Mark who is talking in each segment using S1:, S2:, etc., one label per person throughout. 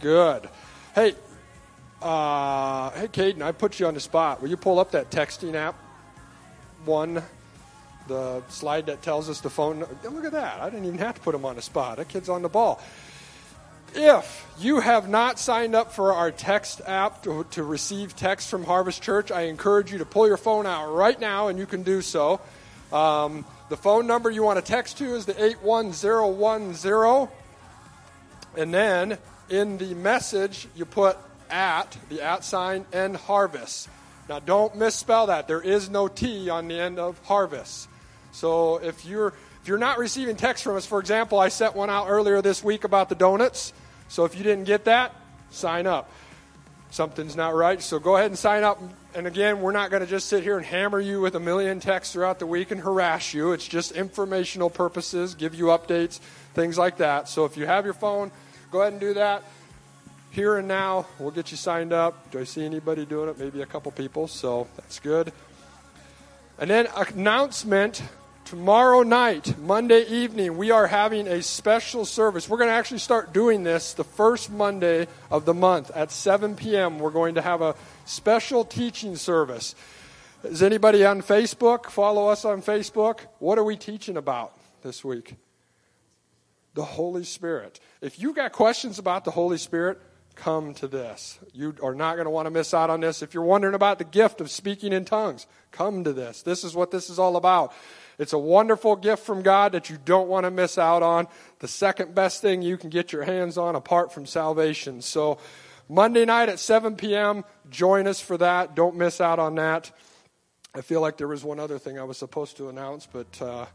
S1: Good. Hey, uh, hey, Caden, I put you on the spot. Will you pull up that texting app? One, the slide that tells us the phone. Look at that. I didn't even have to put him on the spot. That kid's on the ball. If you have not signed up for our text app to, to receive text from Harvest Church, I encourage you to pull your phone out right now, and you can do so. Um, the phone number you want to text to is the 81010. And then in the message, you put at, the at sign, and harvest. Now, don't misspell that. There is no T on the end of harvest. So if you're if you're not receiving text from us, for example, I sent one out earlier this week about the donuts. So if you didn't get that, sign up. Something's not right, so go ahead and sign up. And again, we're not going to just sit here and hammer you with a million texts throughout the week and harass you. It's just informational purposes, give you updates, things like that. So if you have your phone, go ahead and do that. Here and now, we'll get you signed up. Do I see anybody doing it? Maybe a couple people, so that's good. And then announcement tomorrow night, Monday evening, we are having a special service. We're going to actually start doing this the first Monday of the month at 7 p.m. We're going to have a special teaching service. Is anybody on Facebook? Follow us on Facebook. What are we teaching about this week? The Holy Spirit. If you've got questions about the Holy Spirit, come to this. You are not going to want to miss out on this. If you're wondering about the gift of speaking in tongues, come to this. This is what this is all about. It's a wonderful gift from God that you don't want to miss out on. The second best thing you can get your hands on apart from salvation. So, Monday night at 7 p.m., join us for that. Don't miss out on that. I feel like there was one other thing I was supposed to announce, but. Uh,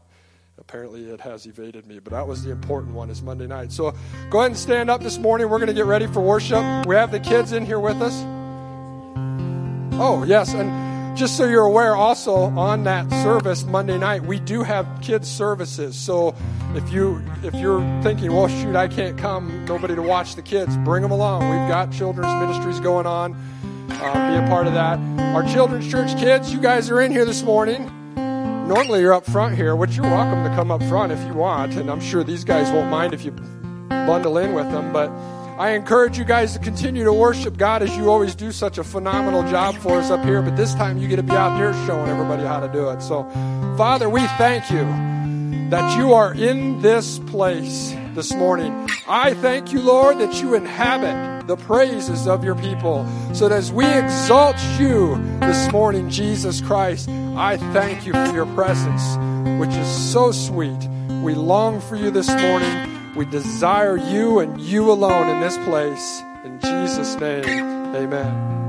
S1: Apparently, it has evaded me, but that was the important one. Is Monday night. So go ahead and stand up this morning. We're going to get ready for worship. We have the kids in here with us. Oh yes, and just so you're aware, also on that service Monday night, we do have kids services. So if you if you're thinking, well, shoot, I can't come, nobody to watch the kids, bring them along. We've got children's ministries going on. Uh, be a part of that. Our children's church kids, you guys are in here this morning normally you're up front here, which you're welcome to come up front if you want, and I'm sure these guys won't mind if you bundle in with them, but I encourage you guys to continue to worship God as you always do such a phenomenal job for us up here, but this time you get to be out there showing everybody how to do it. So, Father, we thank you that you are in this place this morning. I thank you, Lord, that you inhabit the praises of your people. So that as we exalt you this morning, Jesus Christ, I thank you for your presence, which is so sweet. We long for you this morning. We desire you and you alone in this place. In Jesus' name, amen.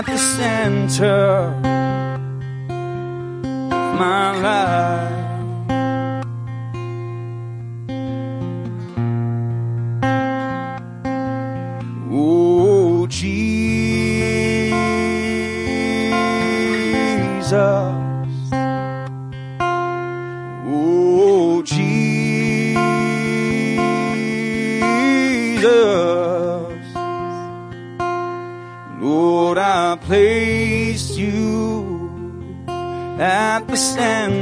S2: At the center of my life.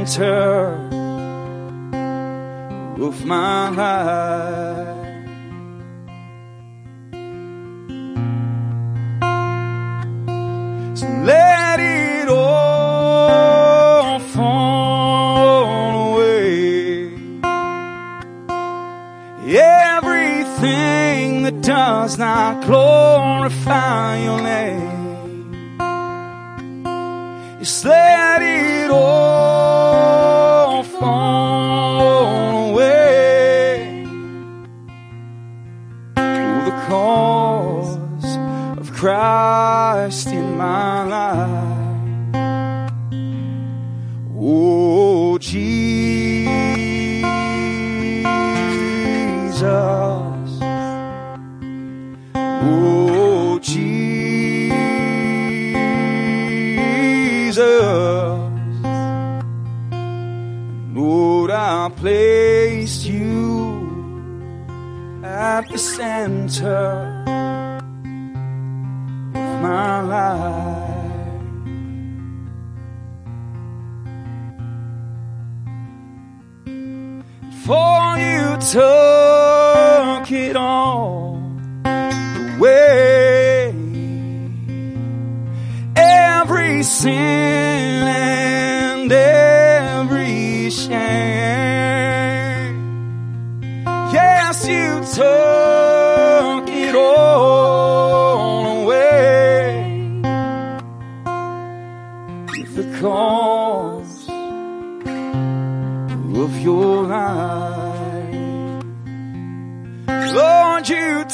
S2: Center of my life. I placed you at the center of my life. For you took it all away, every sin and every shame.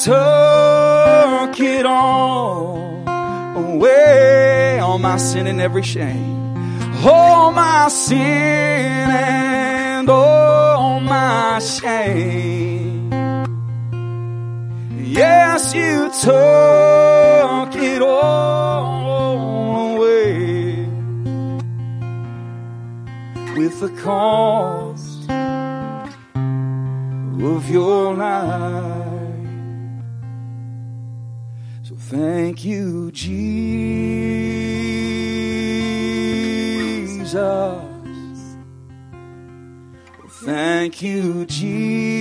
S2: Took it all away, all my sin and every shame, all my sin and all my shame. Yes, you took it all away with the cost of your life. Thank you, Jesus. Thank you, Jesus.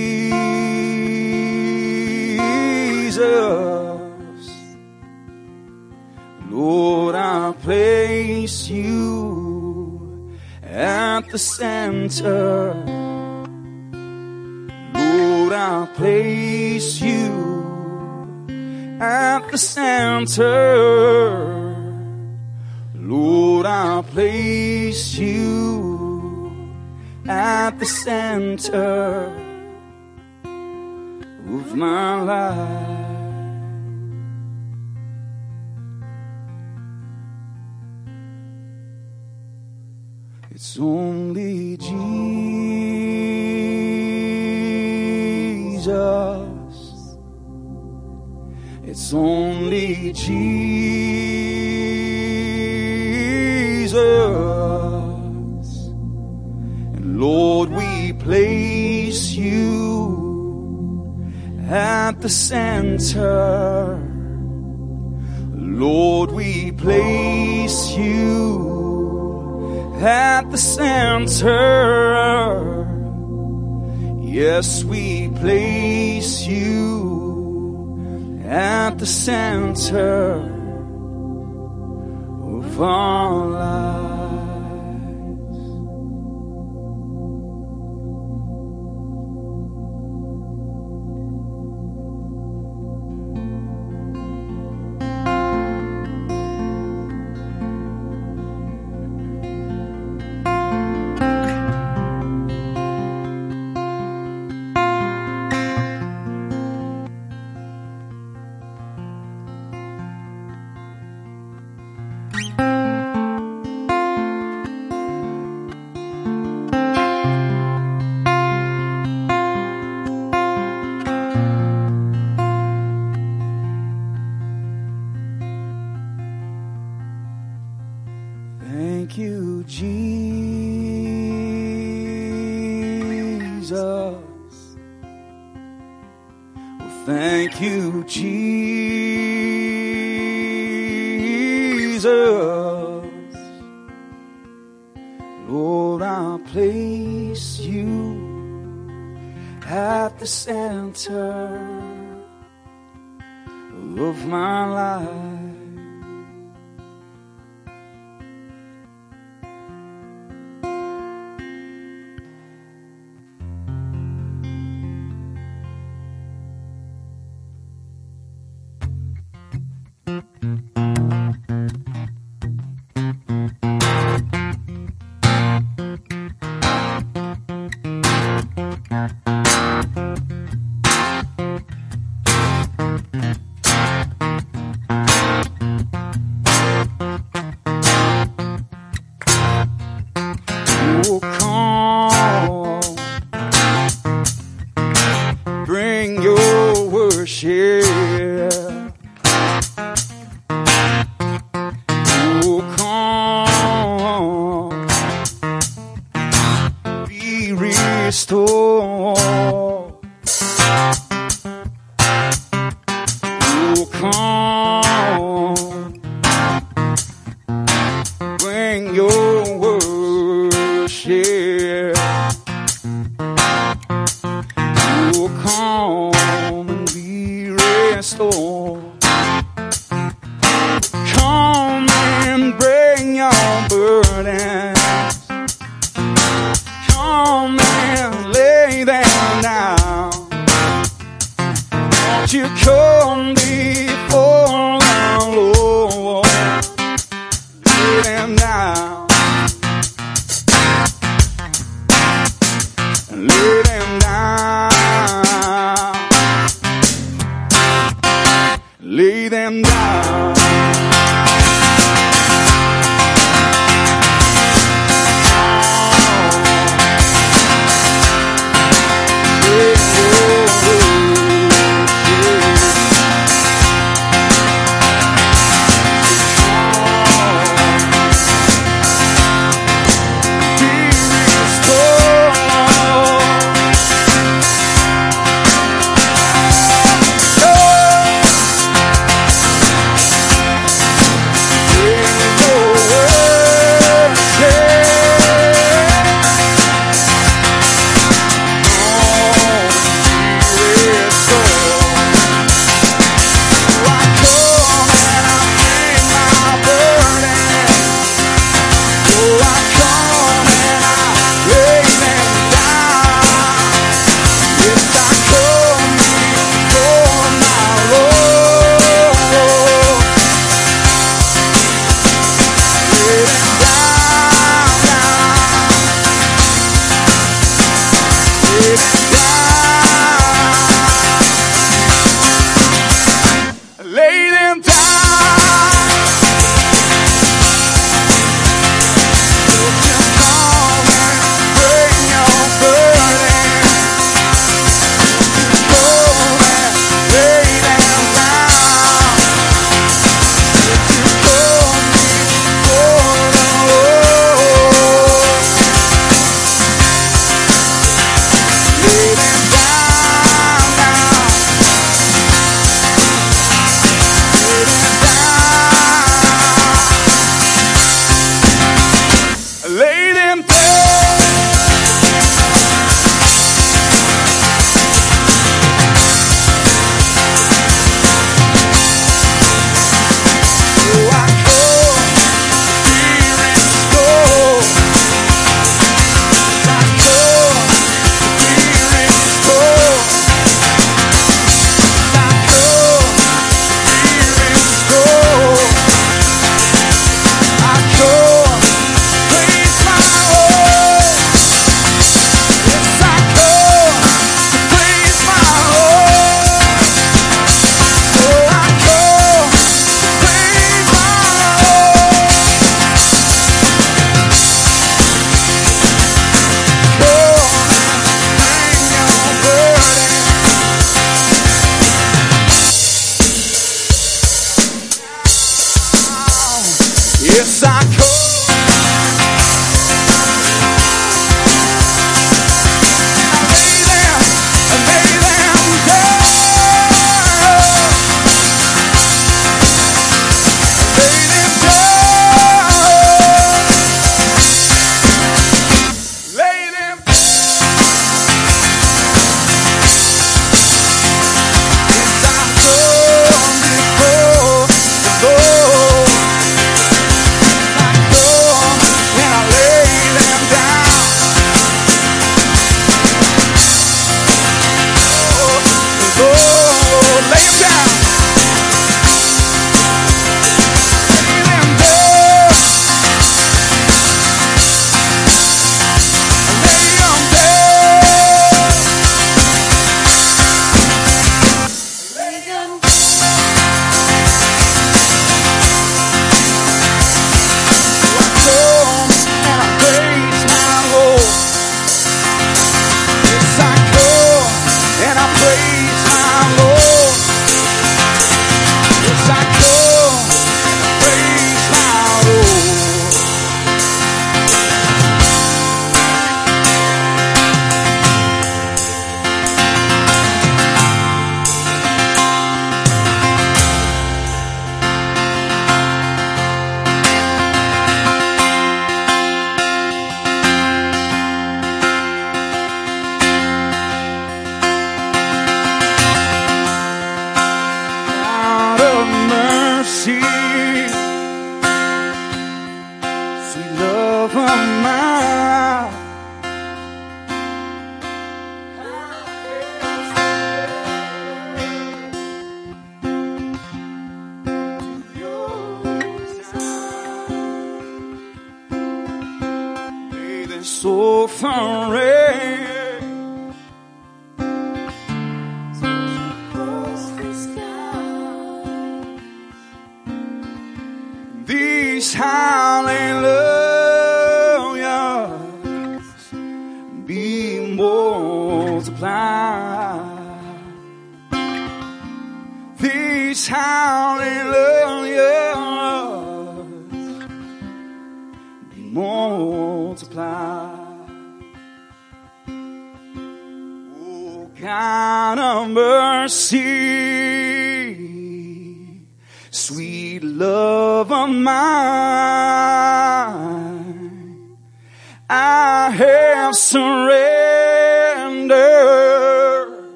S2: Lord, I place you at the center. Lord, I place you at the center. Lord, I place you at the center of my life. It's only Jesus. It's only Jesus. And Lord, we place you at the center. Lord, we place you at the center. Yes, we place you at the center of all lives. oh.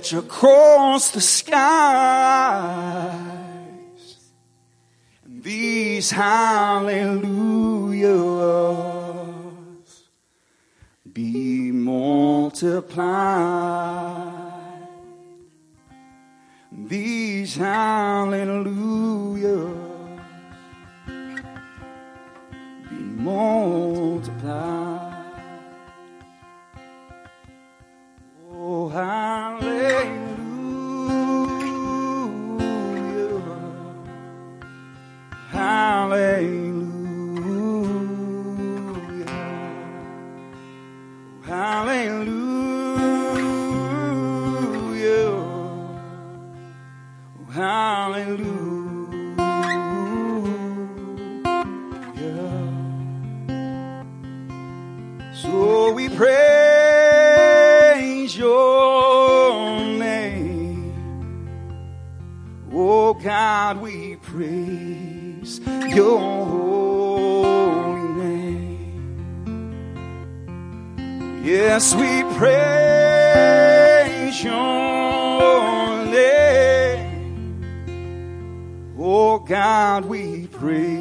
S2: stretch across the skies. And these hallelujahs be multiplied. These hallelujahs be multiplied. Oh, hallelujah. Yes, we praise your name. Oh God, we praise.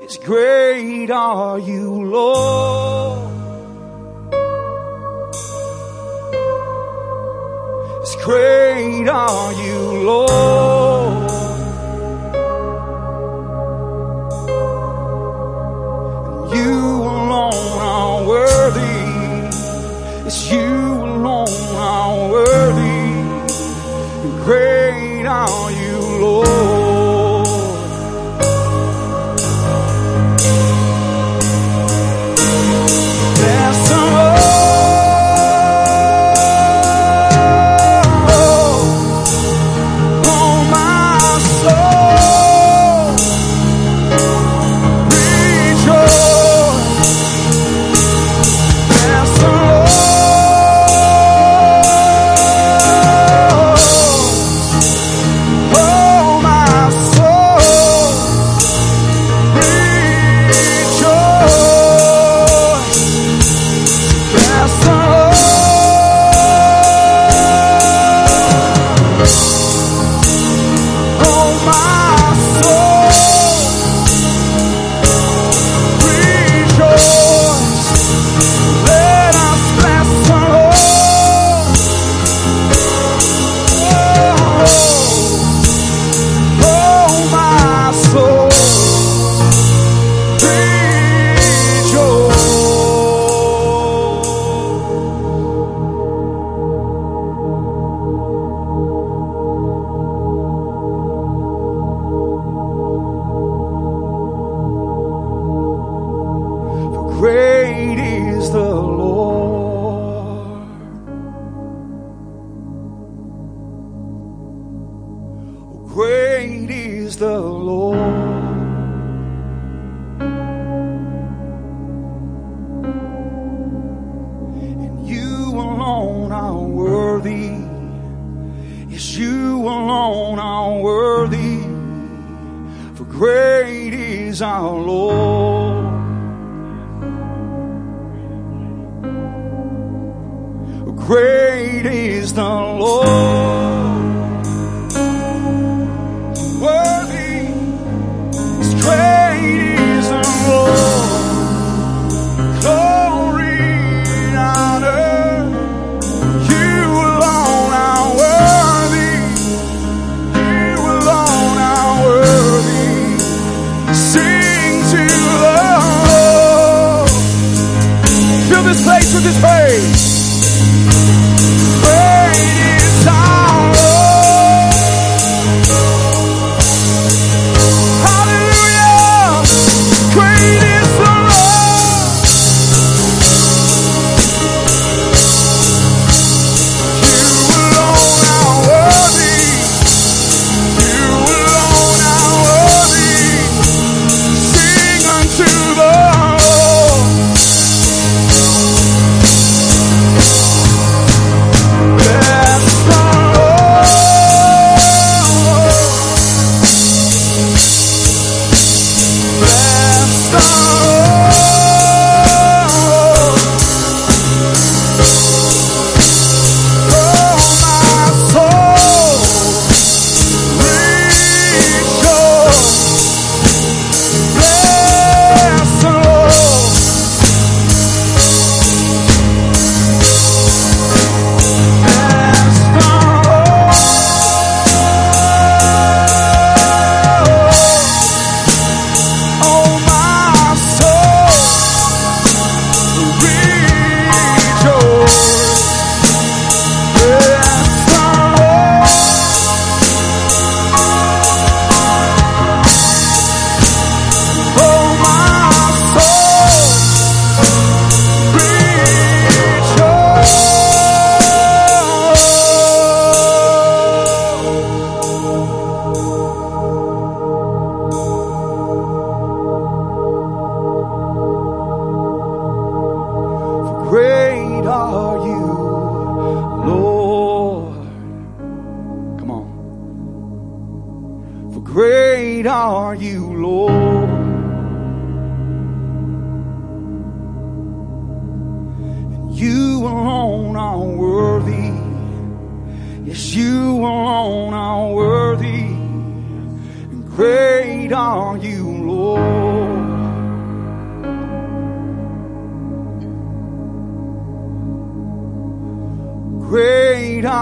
S2: is great are you, Lord. As great are you, Lord. And you alone are worthy. It's you.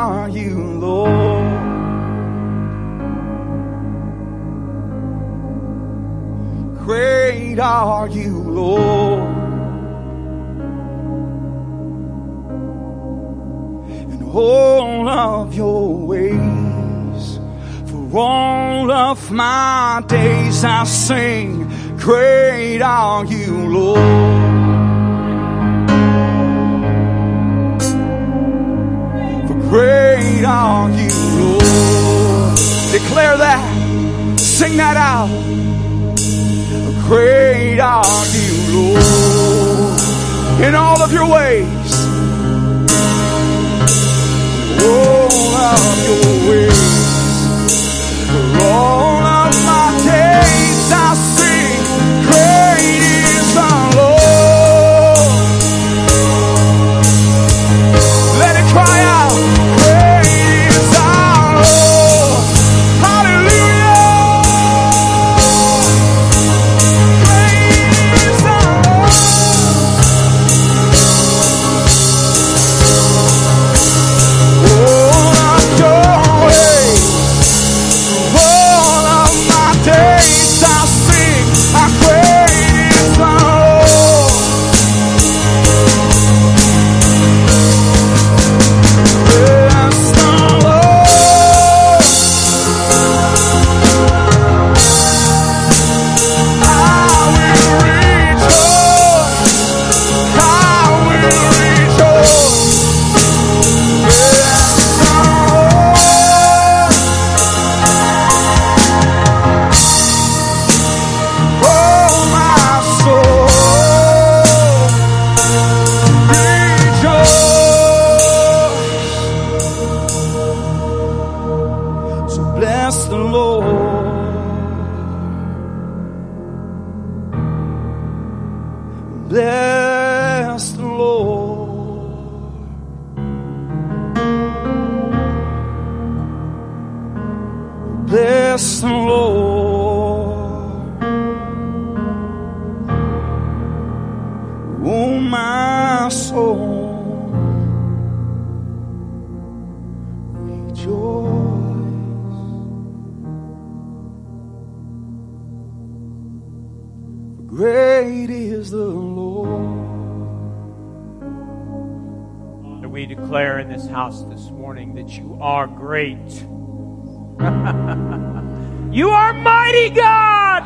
S2: Are you, Lord. Great are you, Lord. In all of your ways, for all of my days I sing, Great are you, Lord. Great are you, Lord. Declare that. Sing that out. Great are you, Lord. In all of your ways. All of your ways. For all of my days I Oh, my soul, rejoice. Great is the Lord.
S3: Father, we declare in this house this morning that you are great. you are mighty God.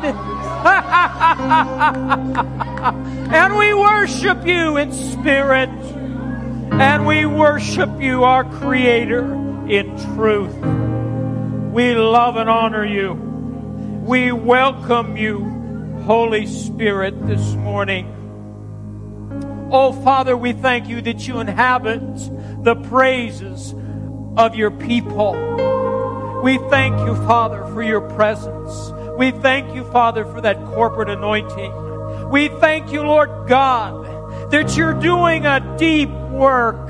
S3: and we worship you in spirit. And we worship you, our Creator, in truth. We love and honor you. We welcome you, Holy Spirit, this morning. Oh, Father, we thank you that you inhabit the praises of your people. We thank you, Father, for your presence. We thank you, Father, for that corporate anointing. We thank you, Lord God, that you're doing a deep work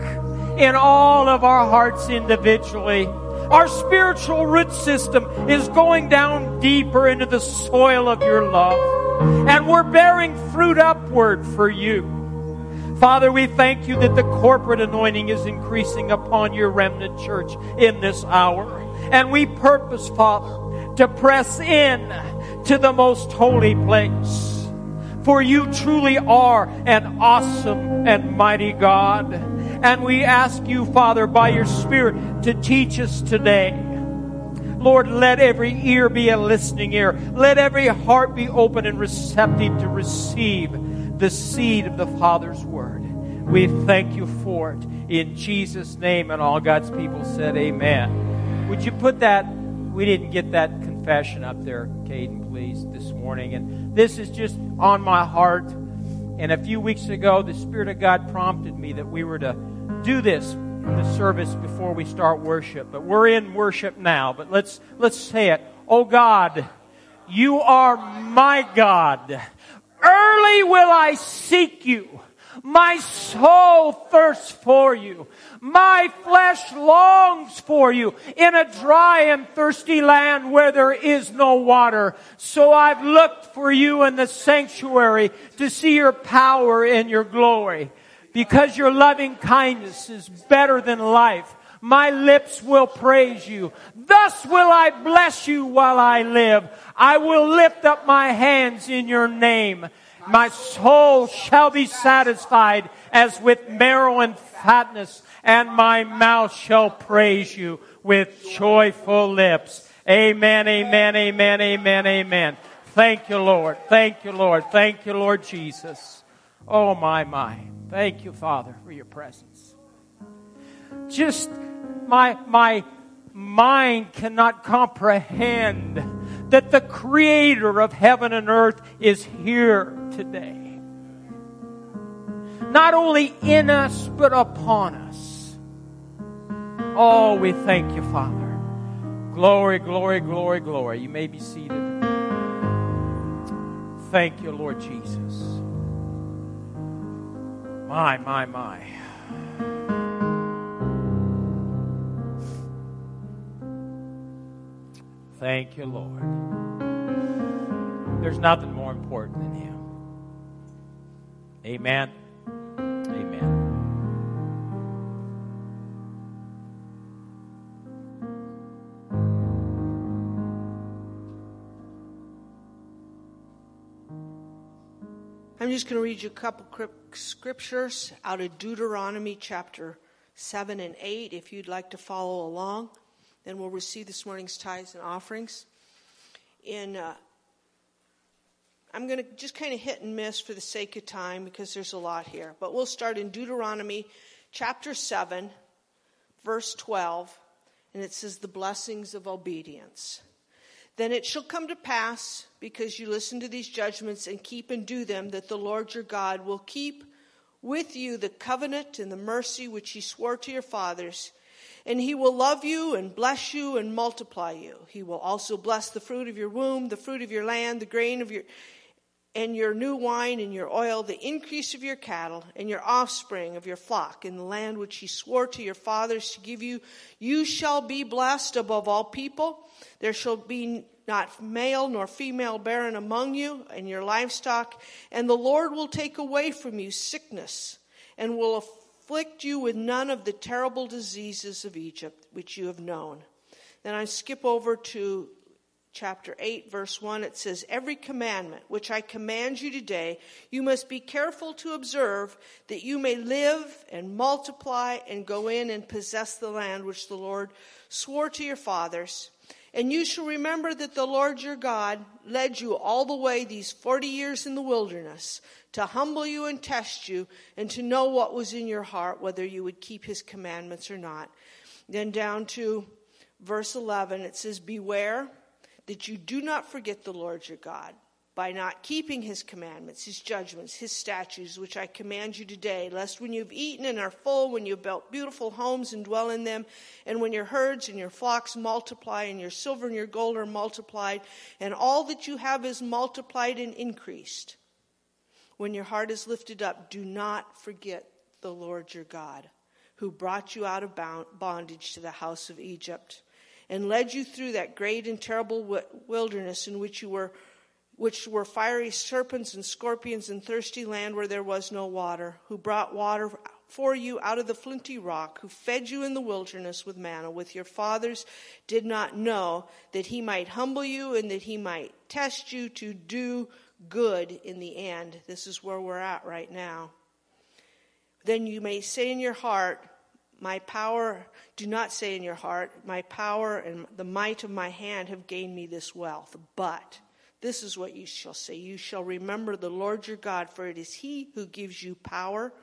S3: in all of our hearts individually. Our spiritual root system is going down deeper into the soil of your love. And we're bearing fruit upward for you. Father, we thank you that the corporate anointing is increasing upon your remnant church in this hour. And we purpose, Father, to press in to the most holy place. For you truly are an awesome and mighty God. And we ask you, Father, by your Spirit to teach us today. Lord, let every ear be a listening ear. Let every heart be open and receptive to receive the seed of the Father's word. We thank you for it in Jesus' name. And all God's people said, Amen. Would you put that? We didn't get that confession up there, Caden, please, this morning. And this is just on my heart. And a few weeks ago, the Spirit of God prompted me that we were to do this in the service before we start worship. But we're in worship now. But let's, let's say it. Oh God, you are my God. Early will I seek you. My soul thirsts for you. My flesh longs for you in a dry and thirsty land where there is no water. So I've looked for you in the sanctuary to see your power and your glory. Because your loving kindness is better than life. My lips will praise you. Thus will I bless you while I live. I will lift up my hands in your name. My soul shall be satisfied as with marrow and fatness, and my mouth shall praise you with joyful lips. Amen, amen, amen, amen, amen. Thank you, Lord. Thank you, Lord. Thank you, Lord Jesus. Oh, my, my. Thank you, Father, for your presence. Just my, my mind cannot comprehend that the creator of heaven and earth is here today. Not only in us, but upon us. Oh, we thank you, Father. Glory, glory, glory, glory. You may be seated. Thank you, Lord Jesus. My, my, my. Thank you, Lord. There's nothing more important than Him. Amen. Amen.
S4: I'm just going to read you a couple scriptures out of Deuteronomy chapter 7 and 8 if you'd like to follow along. Then we'll receive this morning's tithes and offerings. In uh, I'm going to just kind of hit and miss for the sake of time because there's a lot here. But we'll start in Deuteronomy chapter 7, verse 12, and it says, The blessings of obedience. Then it shall come to pass, because you listen to these judgments and keep and do them, that the Lord your God will keep with you the covenant and the mercy which he swore to your fathers and he will love you and bless you and multiply you. He will also bless the fruit of your womb, the fruit of your land, the grain of your and your new wine and your oil, the increase of your cattle and your offspring of your flock in the land which he swore to your fathers to give you. You shall be blessed above all people. There shall be not male nor female barren among you and your livestock, and the Lord will take away from you sickness and will afflict you with none of the terrible diseases of Egypt which you have known. Then I skip over to chapter 8, verse 1. It says, Every commandment which I command you today, you must be careful to observe that you may live and multiply and go in and possess the land which the Lord swore to your fathers. And you shall remember that the Lord your God led you all the way these 40 years in the wilderness to humble you and test you and to know what was in your heart, whether you would keep his commandments or not. Then down to verse 11, it says, Beware that you do not forget the Lord your God by not keeping his commandments, his judgments, his statutes, which I command you today, lest when you've eaten and are full, when you've built beautiful homes and dwell in them, and when your herds and your flocks multiply, and your silver and your gold are multiplied, and all that you have is multiplied and increased, when your heart is lifted up, do not forget the Lord your God, who brought you out of bondage to the house of Egypt, and led you through that great and terrible wilderness in which you were which were fiery serpents and scorpions in thirsty land where there was no water, who brought water for you out of the flinty rock, who fed you in the wilderness with manna, with your fathers did not know that he might humble you and that he might test you to do good in the end. This is where we're at right now. Then you may say in your heart, My power, do not say in your heart, My power and the might of my hand have gained me this wealth. But this is what you shall say You shall remember the Lord your God, for it is he who gives you power,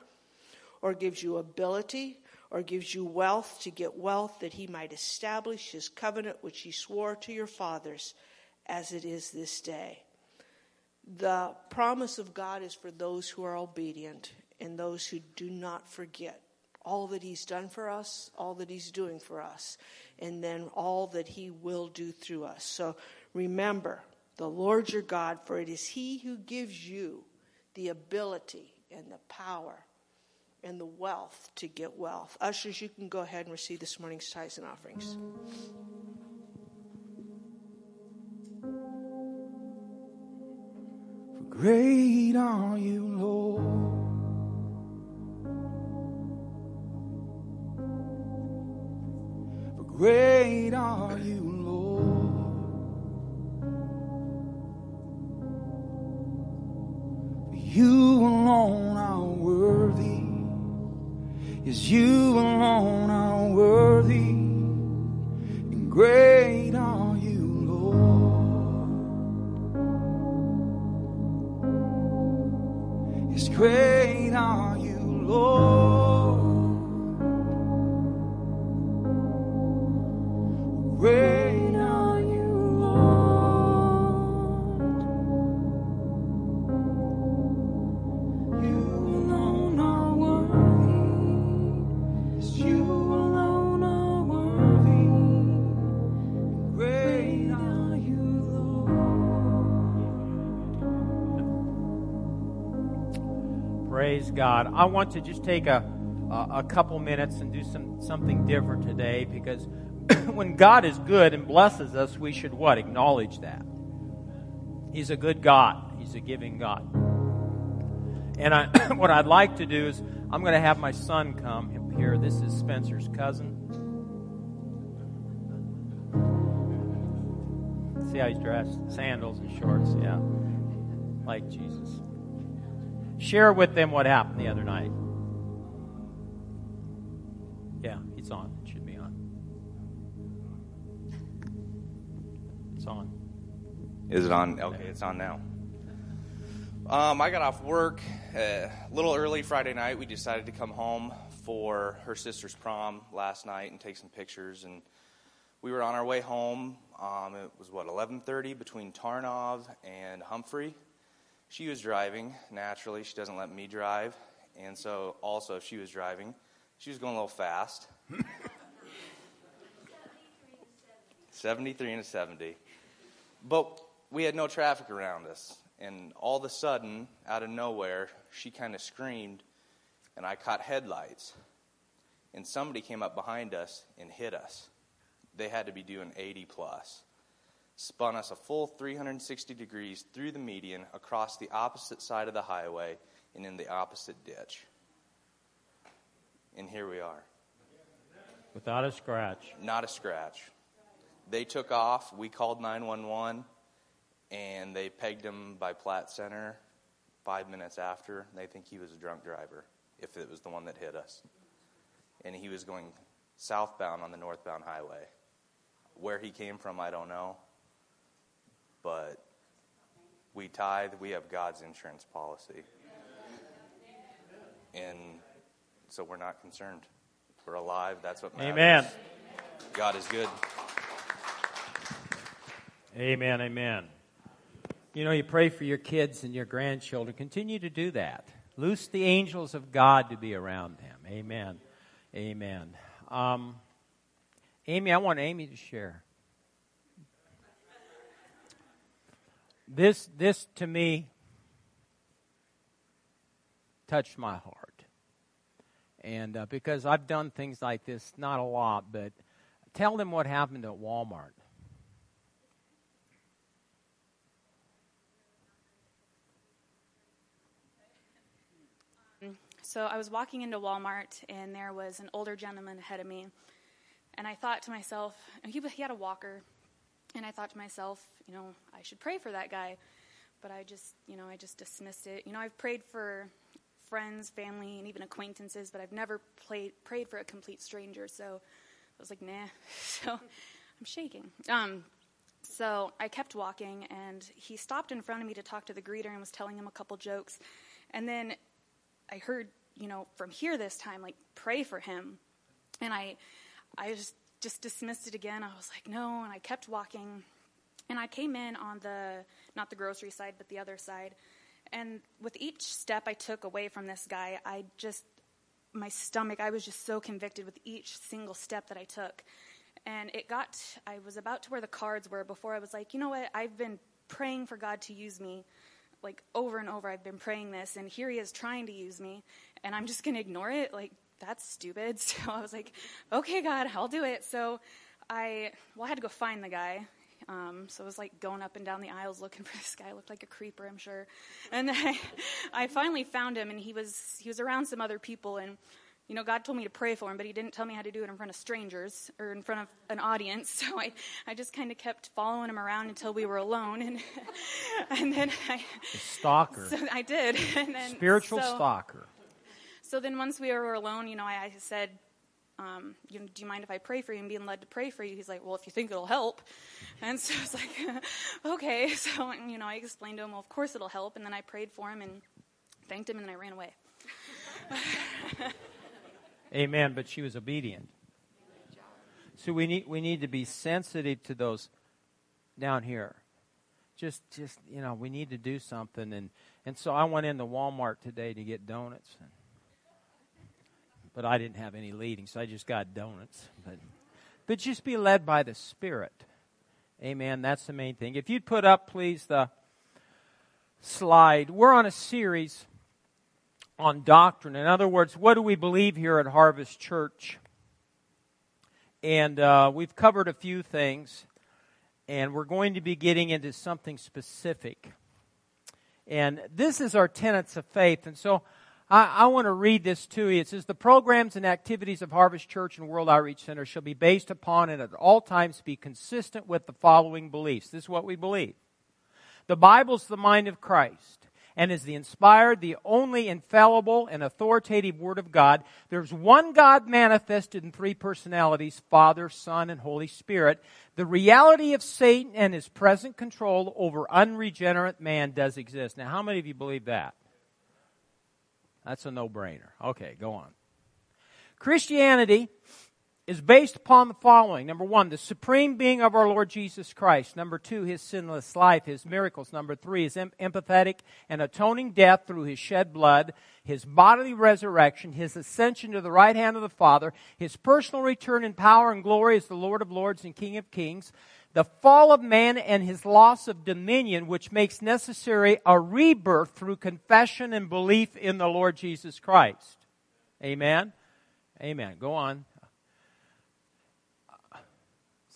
S4: or gives you ability, or gives you wealth to get wealth, that he might establish his covenant which he swore to your fathers, as it is this day. The promise of God is for those who are obedient and those who do not forget all that He's done for us, all that He's doing for us, and then all that He will do through us. So remember, the Lord your God, for it is He who gives you the ability and the power and the wealth to get wealth. Ushers, you can go ahead and receive this morning's tithes and offerings.
S2: For great are you, Lord. For great are you, Yes, you
S3: God. I want to just take a, a, couple minutes and do some, something different today because when God is good and blesses us, we should what? Acknowledge that. He's a good God, He's a giving God. And I, what I'd like to do is, I'm going to have my son come here. This is Spencer's cousin. See how he's dressed? Sandals and shorts, yeah. Like Jesus. Share with them what happened the other night. Yeah, it's on. It should be on. It's on.
S5: Is it on? Okay, it's on now. Um, I got off work uh, a little early Friday night. We decided to come home for her sister's prom last night and take some pictures. And we were on our way home. Um, it was what 11:30 between Tarnov and Humphrey. She was driving. Naturally, she doesn't let me drive, and so also if she was driving, she was going a little fast. 73 and a 70. But we had no traffic around us. And all of a sudden, out of nowhere, she kind of screamed, and I caught headlights. And somebody came up behind us and hit us. They had to be doing 80 plus. Spun us a full 360 degrees through the median, across the opposite side of the highway, and in the opposite ditch. And here we are.
S3: Without a scratch.
S5: Not a scratch. They took off. We called 911, and they pegged him by Platte Center five minutes after. They think he was a drunk driver, if it was the one that hit us. And he was going southbound on the northbound highway. Where he came from, I don't know. But we tithe, we have God's insurance policy. And so we're not concerned. We're alive. That's what matters.
S3: Amen.
S5: God is good.
S3: Amen, amen. You know, you pray for your kids and your grandchildren. Continue to do that. Loose the angels of God to be around them. Amen. Amen. Um, Amy, I want Amy to share. This, this to me touched my heart. And uh, because I've done things like this, not a lot, but tell them what happened at Walmart.
S6: So I was walking into Walmart, and there was an older gentleman ahead of me. And I thought to myself, he, he had a walker, and I thought to myself, you know, I should pray for that guy. But I just, you know, I just dismissed it. You know, I've prayed for friends, family, and even acquaintances, but I've never played, prayed for a complete stranger. So I was like, nah. So I'm shaking. Um, so I kept walking, and he stopped in front of me to talk to the greeter and was telling him a couple jokes. And then I heard, you know, from here this time, like, pray for him. And I, I just, just dismissed it again. I was like, no. And I kept walking. And I came in on the, not the grocery side, but the other side. And with each step I took away from this guy, I just, my stomach, I was just so convicted with each single step that I took. And it got, I was about to where the cards were before I was like, you know what, I've been praying for God to use me. Like over and over, I've been praying this, and here he is trying to use me, and I'm just going to ignore it. Like, that's stupid. So I was like, okay, God, I'll do it. So I, well, I had to go find the guy. Um, so I was like going up and down the aisles looking for this guy. Looked like a creeper, I'm sure. And I, I finally found him, and he was he was around some other people, and you know, God told me to pray for him, but He didn't tell me how to do it in front of strangers or in front of an audience. So I, I just kind of kept following him around until we were alone, and and then I
S3: stalker.
S6: So I did, and then
S3: spiritual
S6: so,
S3: stalker.
S6: So then once we were alone, you know, I, I said, um, you know, do you mind if I pray for you? And being led to pray for you, he's like, well, if you think it'll help. And so I was like, okay. So, you know, I explained to him, well, of course it'll help. And then I prayed for him and thanked him, and then I ran away.
S3: Amen. But she was obedient. So we need we need to be sensitive to those down here. Just just you know we need to do something and and so I went into Walmart today to get donuts. But I didn't have any leading, so I just got donuts. But but just be led by the Spirit. Amen. That's the main thing. If you'd put up, please, the slide. We're on a series on doctrine. In other words, what do we believe here at Harvest Church? And uh, we've covered a few things, and we're going to be getting into something specific. And this is our tenets of faith. And so I, I want to read this to you. It says, The programs and activities of Harvest Church and World Outreach Center shall be based upon and at all times be consistent with the following beliefs. This is what we believe. The Bible is the mind of Christ and is the inspired, the only infallible and authoritative Word of God. There's one God manifested in three personalities Father, Son, and Holy Spirit. The reality of Satan and his present control over unregenerate man does exist. Now, how many of you believe that? That's a no brainer. Okay, go on. Christianity is based upon the following. Number one, the supreme being of our Lord Jesus Christ. Number two, his sinless life, his miracles. Number three, his empathetic and atoning death through his shed blood, his bodily resurrection, his ascension to the right hand of the Father, his personal return in power and glory as the Lord of lords and King of kings, the fall of man and his loss of dominion, which makes necessary a rebirth through confession and belief in the Lord Jesus Christ. Amen. Amen. Go on.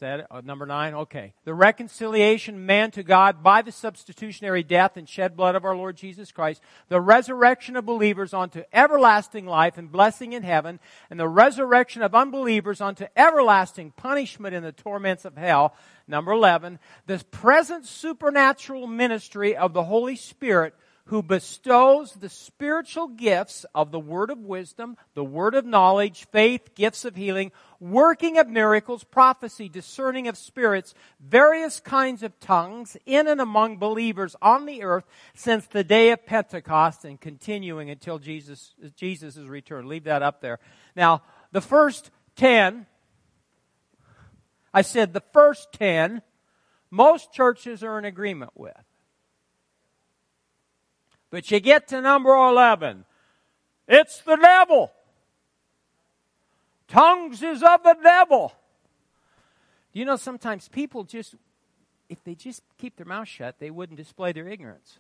S3: That? Oh, uh, number nine? Okay. The reconciliation man to God by the substitutionary death and shed blood of our Lord Jesus Christ, the resurrection of believers unto everlasting life and blessing in heaven, and the resurrection of unbelievers unto everlasting punishment in the torments of hell. Number 11, the present supernatural ministry of the Holy Spirit who bestows the spiritual gifts of the word of wisdom, the word of knowledge, faith, gifts of healing, working of miracles, prophecy, discerning of spirits, various kinds of tongues in and among believers on the earth since the day of Pentecost and continuing until Jesus, Jesus' return. Leave that up there. Now, the first ten, I said the first ten, most churches are in agreement with. But you get to number 11. It's the devil. Tongues is of the devil. You know, sometimes people just, if they just keep their mouth shut, they wouldn't display their ignorance.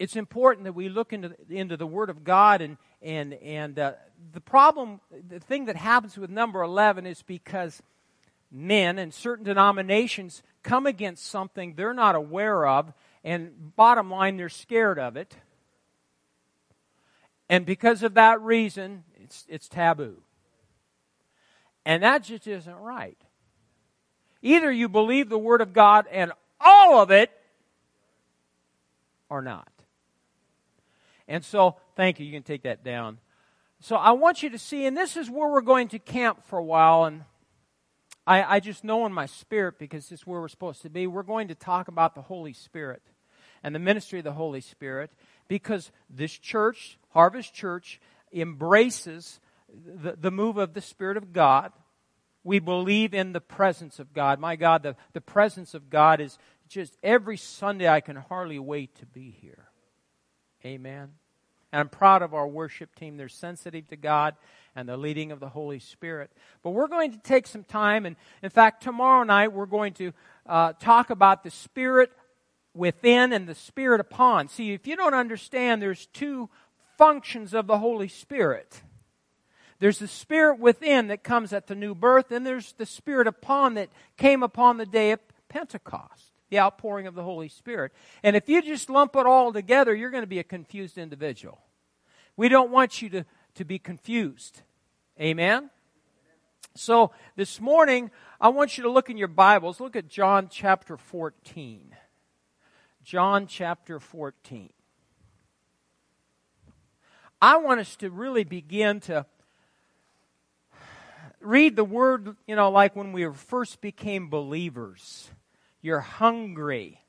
S3: It's important that we look into, into the Word of God, and, and, and uh, the problem, the thing that happens with number 11 is because men and certain denominations come against something they're not aware of, and bottom line, they're scared of it. And because of that reason, it's, it's taboo. And that just isn't right. Either you believe the Word of God and all of it, or not. And so, thank you. You can take that down. So, I want you to see, and this is where we're going to camp for a while, and I, I just know in my spirit, because this is where we're supposed to be, we're going to talk about the Holy Spirit and the ministry of the Holy Spirit because this church, Harvest Church, embraces the, the move of the Spirit of God. we believe in the presence of God. My God, the, the presence of God is just every Sunday I can hardly wait to be here. Amen. And I'm proud of our worship team. They're sensitive to God and the leading of the Holy Spirit. But we're going to take some time, and in fact, tomorrow night we're going to uh, talk about the Spirit within and the Spirit upon. See, if you don't understand, there's two functions of the Holy Spirit. There's the Spirit within that comes at the new birth, and there's the Spirit upon that came upon the day of Pentecost, the outpouring of the Holy Spirit. And if you just lump it all together, you're going to be a confused individual. We don't want you to, to be confused. Amen? So this morning, I want you to look in your Bibles. Look at John chapter 14. John chapter 14. I want us to really begin to read the word, you know, like when we first became believers. You're hungry.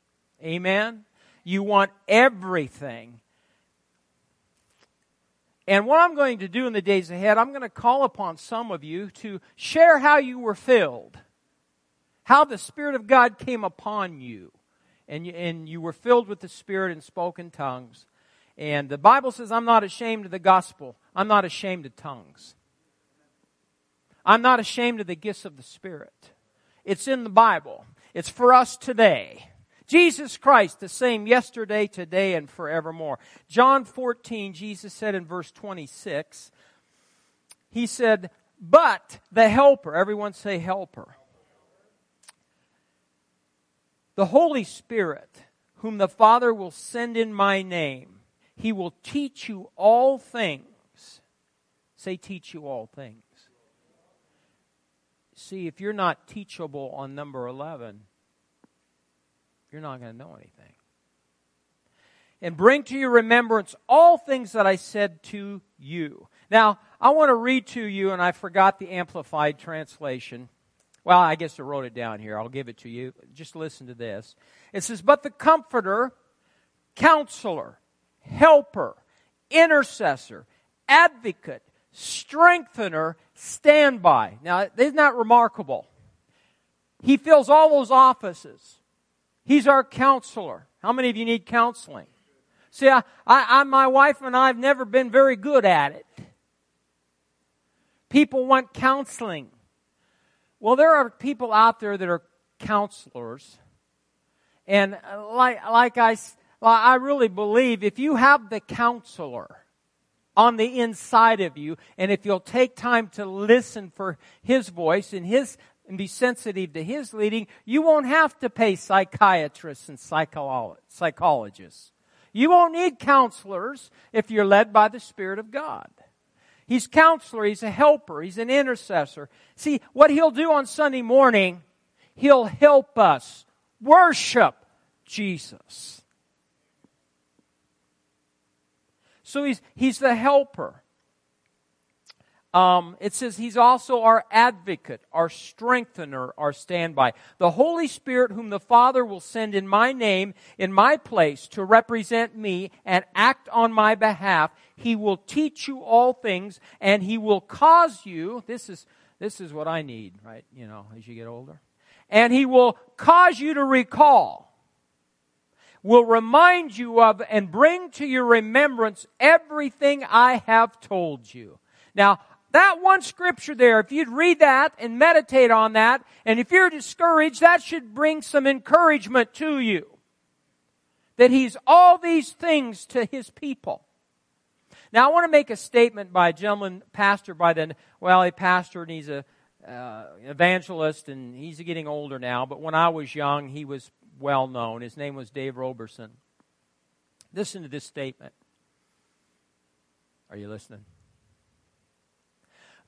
S3: Amen? You want everything. And what I'm going to do in the days ahead, I'm going to call upon some of you to share how you were filled, how the Spirit of God came upon you, and you, and you were filled with the Spirit and spoke in tongues. And the Bible says, I'm not ashamed of the gospel. I'm not ashamed of tongues. I'm not ashamed of the gifts of the Spirit. It's in the Bible. It's for us today. Jesus Christ, the same yesterday, today, and forevermore. John 14, Jesus said in verse 26, He said, But the Helper, everyone say Helper. The Holy Spirit, whom the Father will send in my name, He will teach you all things. Say, teach you all things. See, if you're not teachable on number 11, you're not going to know anything. And bring to your remembrance all things that I said to you. Now, I want to read to you, and I forgot the Amplified translation. Well, I guess I wrote it down here. I'll give it to you. Just listen to this. It says, But the Comforter, Counselor, Helper, Intercessor, Advocate, Strengthener, Standby. Now, isn't that remarkable? He fills all those offices. He's our counselor. How many of you need counseling? See, I, I, my wife and I have never been very good at it. People want counseling. Well, there are people out there that are counselors. And uh, like, like I, I really believe if you have the counselor on the inside of you, and if you'll take time to listen for his voice and his and be sensitive to his leading, you won't have to pay psychiatrists and psychologists. You won't need counselors if you're led by the Spirit of God. He's counselor, he's a helper, he's an intercessor. See, what he'll do on Sunday morning, he'll help us worship Jesus. So he's, he's the helper. Um, it says he's also our advocate, our strengthener, our standby. The Holy Spirit, whom the Father will send in my name, in my place, to represent me and act on my behalf, he will teach you all things, and he will cause you. This is this is what I need, right? You know, as you get older, and he will cause you to recall. Will remind you of and bring to your remembrance everything I have told you. Now, that one scripture there, if you'd read that and meditate on that, and if you're discouraged, that should bring some encouragement to you. That He's all these things to His people. Now, I want to make a statement by a gentleman, pastor by the, well, a pastor and he's a uh, evangelist and he's getting older now, but when I was young, he was well known. His name was Dave Roberson. Listen to this statement. Are you listening?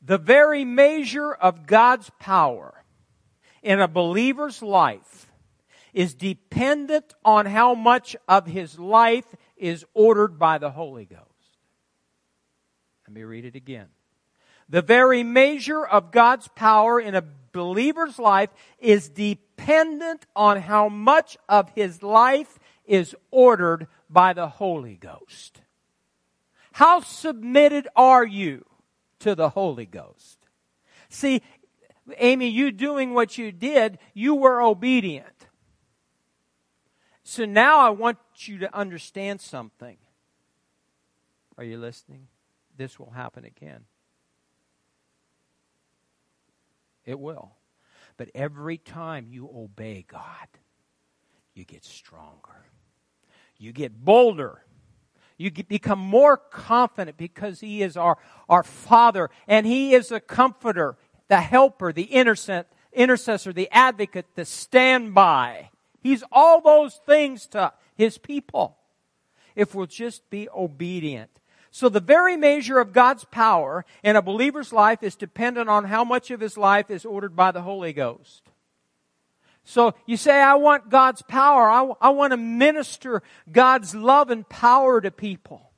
S3: The very measure of God's power in a believer's life is dependent on how much of his life is ordered by the Holy Ghost. Let me read it again. The very measure of God's power in a believer's life is dependent on how much of his life is ordered by the Holy Ghost. How submitted are you to the Holy Ghost. See, Amy, you doing what you did, you were obedient. So now I want you to understand something. Are you listening? This will happen again. It will. But every time you obey God, you get stronger. You get bolder. You become more confident because He is our, our Father and He is the comforter, the helper, the intercessor, the advocate, the standby. He's all those things to His people if we'll just be obedient. So the very measure of God's power in a believer's life is dependent on how much of his life is ordered by the Holy Ghost. So you say, I want God's power. I, I want to minister God's love and power to people.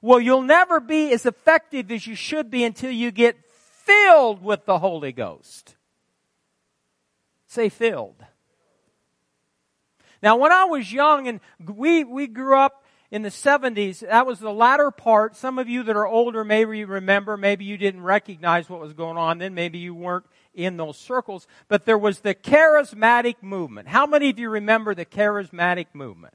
S3: Well, you'll never be as effective as you should be until you get filled with the Holy Ghost. Say filled. Now, when I was young and we, we grew up in the 70s, that was the latter part. Some of you that are older maybe you remember, maybe you didn't recognize what was going on then, maybe you weren't in those circles, but there was the charismatic movement. How many of you remember the charismatic movement?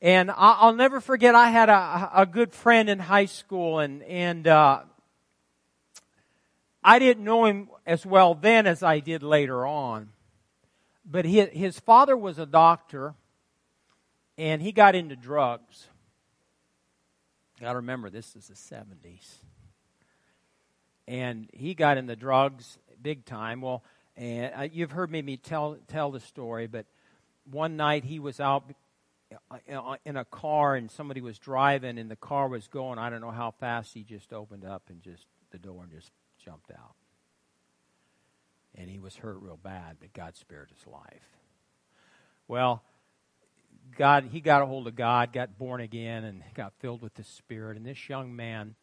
S3: And I'll never forget, I had a, a good friend in high school, and, and uh, I didn't know him as well then as I did later on. But his, his father was a doctor, and he got into drugs. Got to remember, this is the 70s. And he got in the drugs big time. Well, and uh, you've heard me tell, tell the story, but one night he was out uh, in a car and somebody was driving and the car was going, I don't know how fast, he just opened up and just the door and just jumped out. And he was hurt real bad, but God spared his life. Well, God, he got a hold of God, got born again, and got filled with the Spirit. And this young man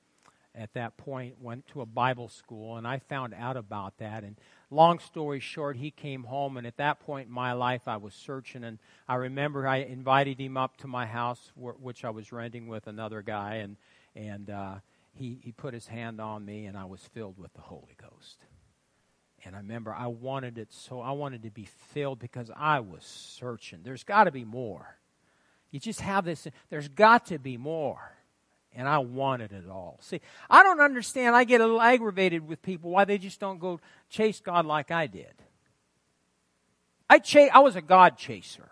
S3: at that point went to a Bible school, and I found out about that. And long story short, he came home, and at that point in my life, I was searching. And I remember I invited him up to my house, which I was renting with another guy, and and uh, he he put his hand on me, and I was filled with the Holy Ghost. And I remember I wanted it so I wanted to be filled because I was searching. There's got to be more. You just have this, there's got to be more. And I wanted it all. See, I don't understand. I get a little aggravated with people why they just don't go chase God like I did. I, ch- I was a God chaser.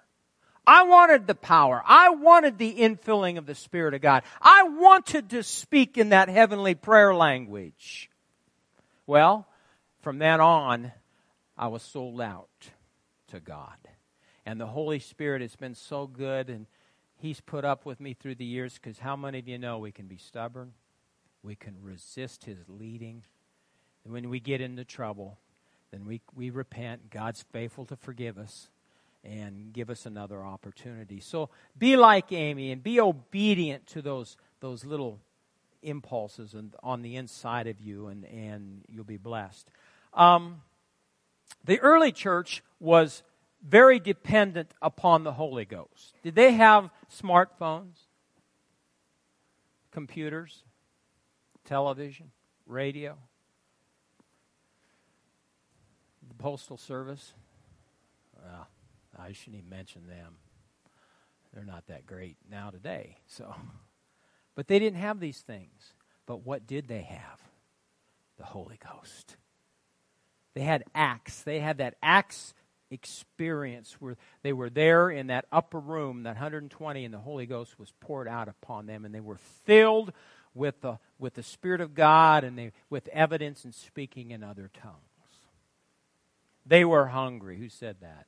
S3: I wanted the power. I wanted the infilling of the Spirit of God. I wanted to speak in that heavenly prayer language. Well, from then on, I was sold out to God. And the Holy Spirit has been so good and He's put up with me through the years because how many of you know we can be stubborn? We can resist His leading. And when we get into trouble, then we, we repent. God's faithful to forgive us and give us another opportunity. So be like Amy and be obedient to those, those little impulses and on the inside of you, and, and you'll be blessed. Um, the early church was very dependent upon the Holy Ghost. Did they have smartphones, computers, television, radio, the Postal Service? Well, I shouldn't even mention them. They're not that great now today. So, but they didn't have these things. But what did they have? The Holy Ghost. They had Acts. They had that Acts experience where they were there in that upper room, that 120, and the Holy Ghost was poured out upon them, and they were filled with the, with the Spirit of God and they, with evidence and speaking in other tongues. They were hungry. Who said that?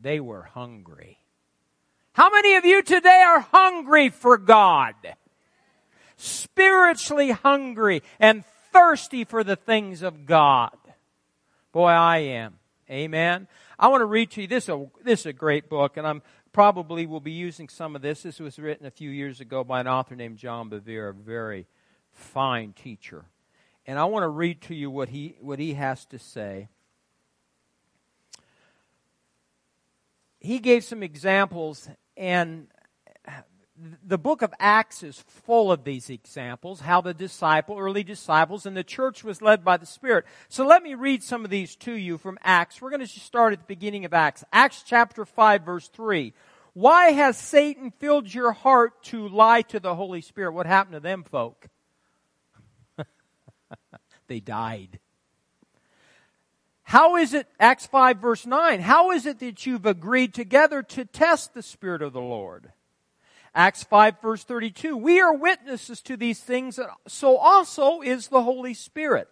S3: They were hungry. How many of you today are hungry for God? Spiritually hungry and thirsty for the things of God. Boy, I am. Amen. I want to read to you this. Is a, this is a great book, and I'm probably will be using some of this. This was written a few years ago by an author named John Bevere, a very fine teacher. And I want to read to you what he what he has to say. He gave some examples, and the book of Acts is full of these examples, how the disciple, early disciples, and the church was led by the Spirit. So let me read some of these to you from Acts. We're going to start at the beginning of Acts. Acts chapter 5 verse 3. Why has Satan filled your heart to lie to the Holy Spirit? What happened to them folk? they died. How is it, Acts 5 verse 9, how is it that you've agreed together to test the Spirit of the Lord? Acts 5 verse 32, we are witnesses to these things, and so also is the Holy Spirit.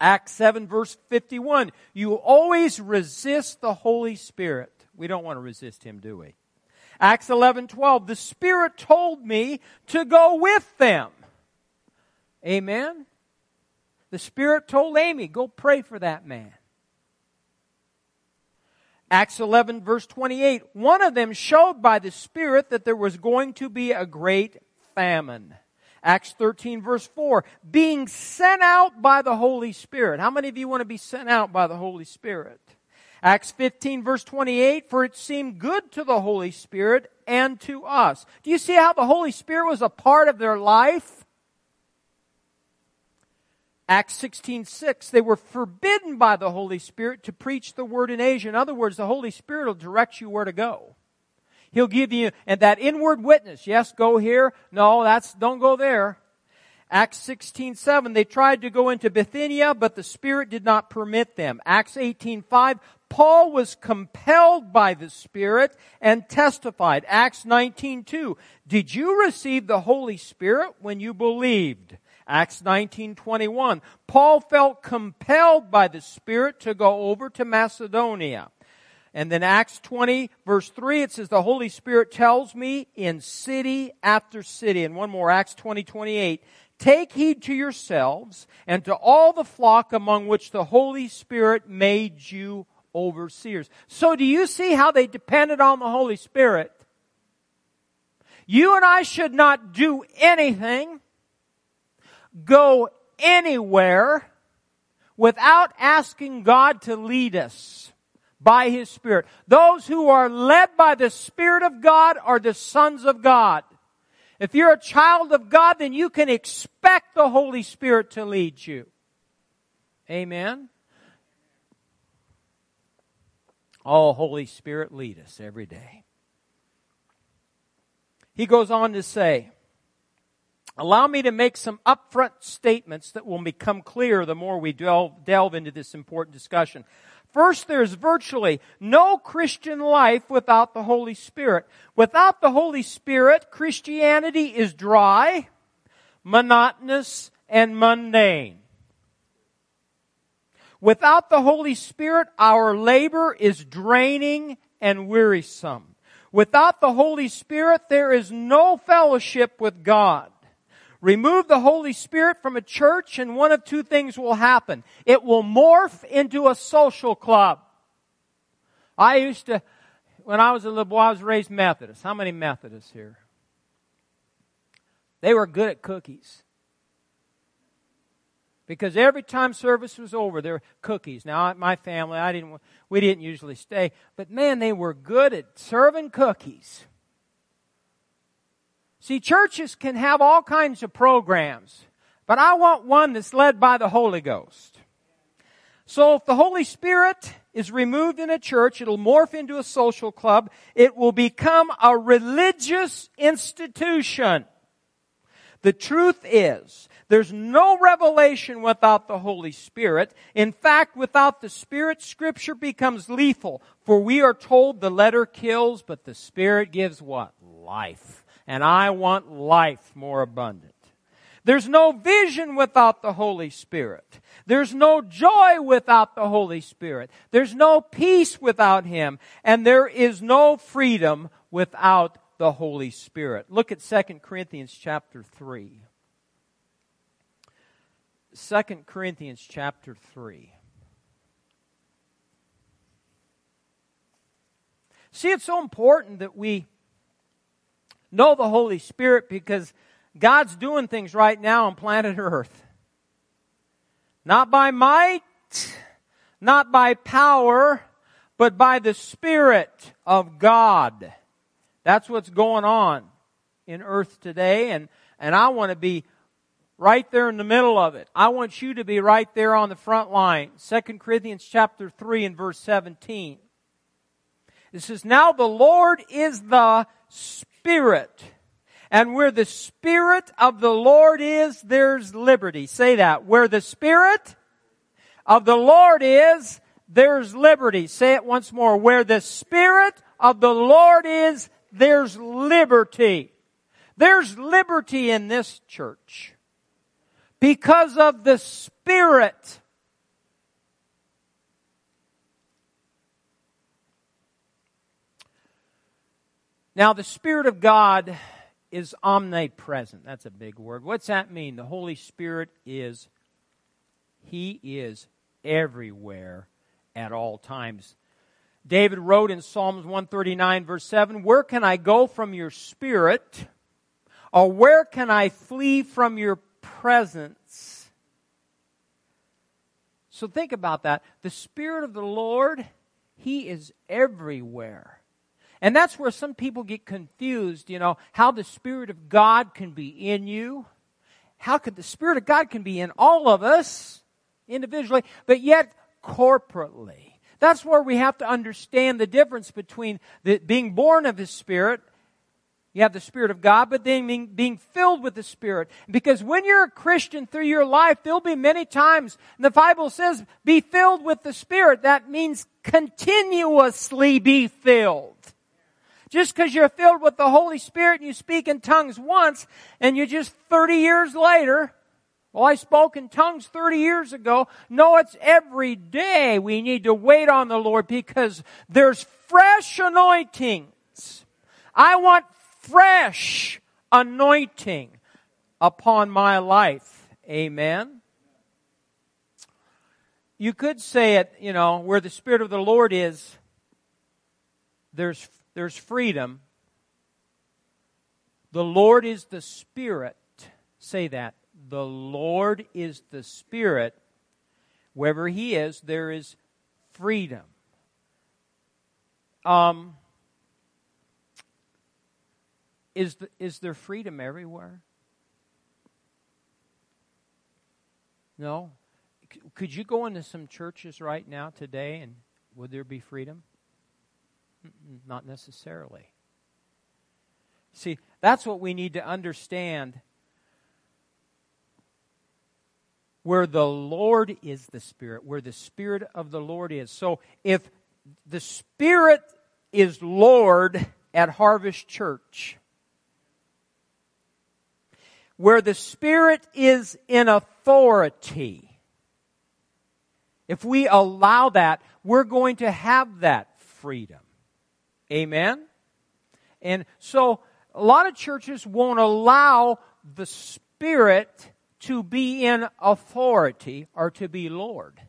S3: Acts 7 verse 51, you always resist the Holy Spirit. We don't want to resist Him, do we? Acts 11 12, the Spirit told me to go with them. Amen? The Spirit told Amy, go pray for that man. Acts 11 verse 28, one of them showed by the Spirit that there was going to be a great famine. Acts 13 verse 4, being sent out by the Holy Spirit. How many of you want to be sent out by the Holy Spirit? Acts 15 verse 28, for it seemed good to the Holy Spirit and to us. Do you see how the Holy Spirit was a part of their life? Acts 16, 6, they were forbidden by the Holy Spirit to preach the word in Asia. In other words, the Holy Spirit will direct you where to go. He'll give you, and that inward witness, yes, go here. No, that's, don't go there. Acts 16, 7, they tried to go into Bithynia, but the Spirit did not permit them. Acts 18, 5, Paul was compelled by the Spirit and testified. Acts 19, 2, did you receive the Holy Spirit when you believed? Acts 19:21. Paul felt compelled by the Spirit to go over to Macedonia. And then Acts 20 verse 3 it says the Holy Spirit tells me in city after city. And one more Acts 20 Take heed to yourselves and to all the flock among which the Holy Spirit made you overseers. So do you see how they depended on the Holy Spirit? You and I should not do anything go anywhere without asking God to lead us by His Spirit. Those who are led by the Spirit of God are the sons of God. If you're a child of God, then you can expect the Holy Spirit to lead you. Amen. Oh, Holy Spirit, lead us every day. He goes on to say, Allow me to make some upfront statements that will become clear the more we delve, delve into this important discussion. First, there's virtually no Christian life without the Holy Spirit. Without the Holy Spirit, Christianity is dry, monotonous, and mundane. Without the Holy Spirit, our labor is draining and wearisome. Without the Holy Spirit, there is no fellowship with God. Remove the Holy Spirit from a church and one of two things will happen. It will morph into a social club. I used to, when I was a little boy, I was raised Methodist. How many Methodists here? They were good at cookies. Because every time service was over, there were cookies. Now, my family, I didn't, we didn't usually stay, but man, they were good at serving cookies. See, churches can have all kinds of programs, but I want one that's led by the Holy Ghost. So if the Holy Spirit is removed in a church, it'll morph into a social club. It will become a religious institution. The truth is, there's no revelation without the Holy Spirit. In fact, without the Spirit, Scripture becomes lethal. For we are told the letter kills, but the Spirit gives what? Life and I want life more abundant. There's no vision without the Holy Spirit. There's no joy without the Holy Spirit. There's no peace without Him. And there is no freedom without the Holy Spirit. Look at 2 Corinthians chapter 3. 2 Corinthians chapter 3. See, it's so important that we know the Holy Spirit because God's doing things right now on planet Earth. Not by might, not by power, but by the Spirit of God. That's what's going on. in earth today, and, and I want to be right there in the middle of it. I want you to be right there on the front line. 2 Corinthians chapter 3 and verse 17. It says, Now the Lord is the Spirit. And where the Spirit of the Lord is, there's liberty. Say that. Where the Spirit of the Lord is, there's liberty. Say it once more. Where the Spirit of the Lord is, there's liberty. There's liberty in this church because of the Spirit. Now, the Spirit of God is omnipresent. That's a big word. What's that mean? The Holy Spirit is, He is everywhere at all times. David wrote in Psalms 139, verse 7 Where can I go from your Spirit? Or where can I flee from your presence? So think about that. The Spirit of the Lord, He is everywhere. And that's where some people get confused, you know, how the Spirit of God can be in you. How could the Spirit of God can be in all of us individually, but yet corporately. That's where we have to understand the difference between the, being born of the Spirit you have the Spirit of God, but then being, being, filled with the Spirit. Because when you're a Christian through your life, there'll be many times, the Bible says, be filled with the Spirit. That means continuously be filled. Just because you're filled with the Holy Spirit and you speak in tongues once, and you just 30 years later, well, I spoke in tongues 30 years ago. No, it's every day we need to wait on the Lord because there's fresh anointings. I want fresh anointing upon my life. Amen. You could say it, you know, where the Spirit of the Lord is, there's, there's freedom. The Lord is the Spirit. Say that the Lord is the Spirit, wherever He is, there is freedom. Um, is, the, is there freedom everywhere? No? Could you go into some churches right now today and would there be freedom? Not necessarily. See, that's what we need to understand where the Lord is the Spirit, where the Spirit of the Lord is. So if the Spirit is Lord at Harvest Church, where the Spirit is in authority, if we allow that, we're going to have that freedom. Amen? And so a lot of churches won't allow the Spirit to be in authority or to be Lord.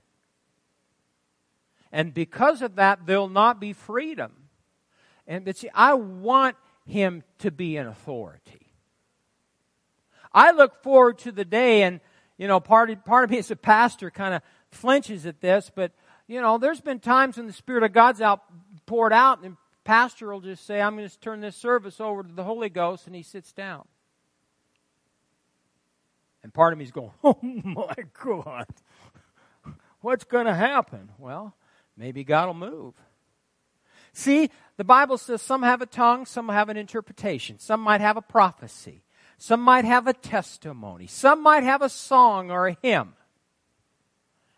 S3: And because of that, there'll not be freedom. And but see, I want him to be in authority. I look forward to the day, and you know, part of, part of me as a pastor kind of flinches at this, but you know, there's been times when the Spirit of God's out poured out, and pastor will just say, "I'm going to turn this service over to the Holy Ghost," and he sits down. And part of me is going, oh my God, what's going to happen? Well, maybe God will move. See, the Bible says some have a tongue, some have an interpretation, some might have a prophecy, some might have a testimony, some might have a song or a hymn.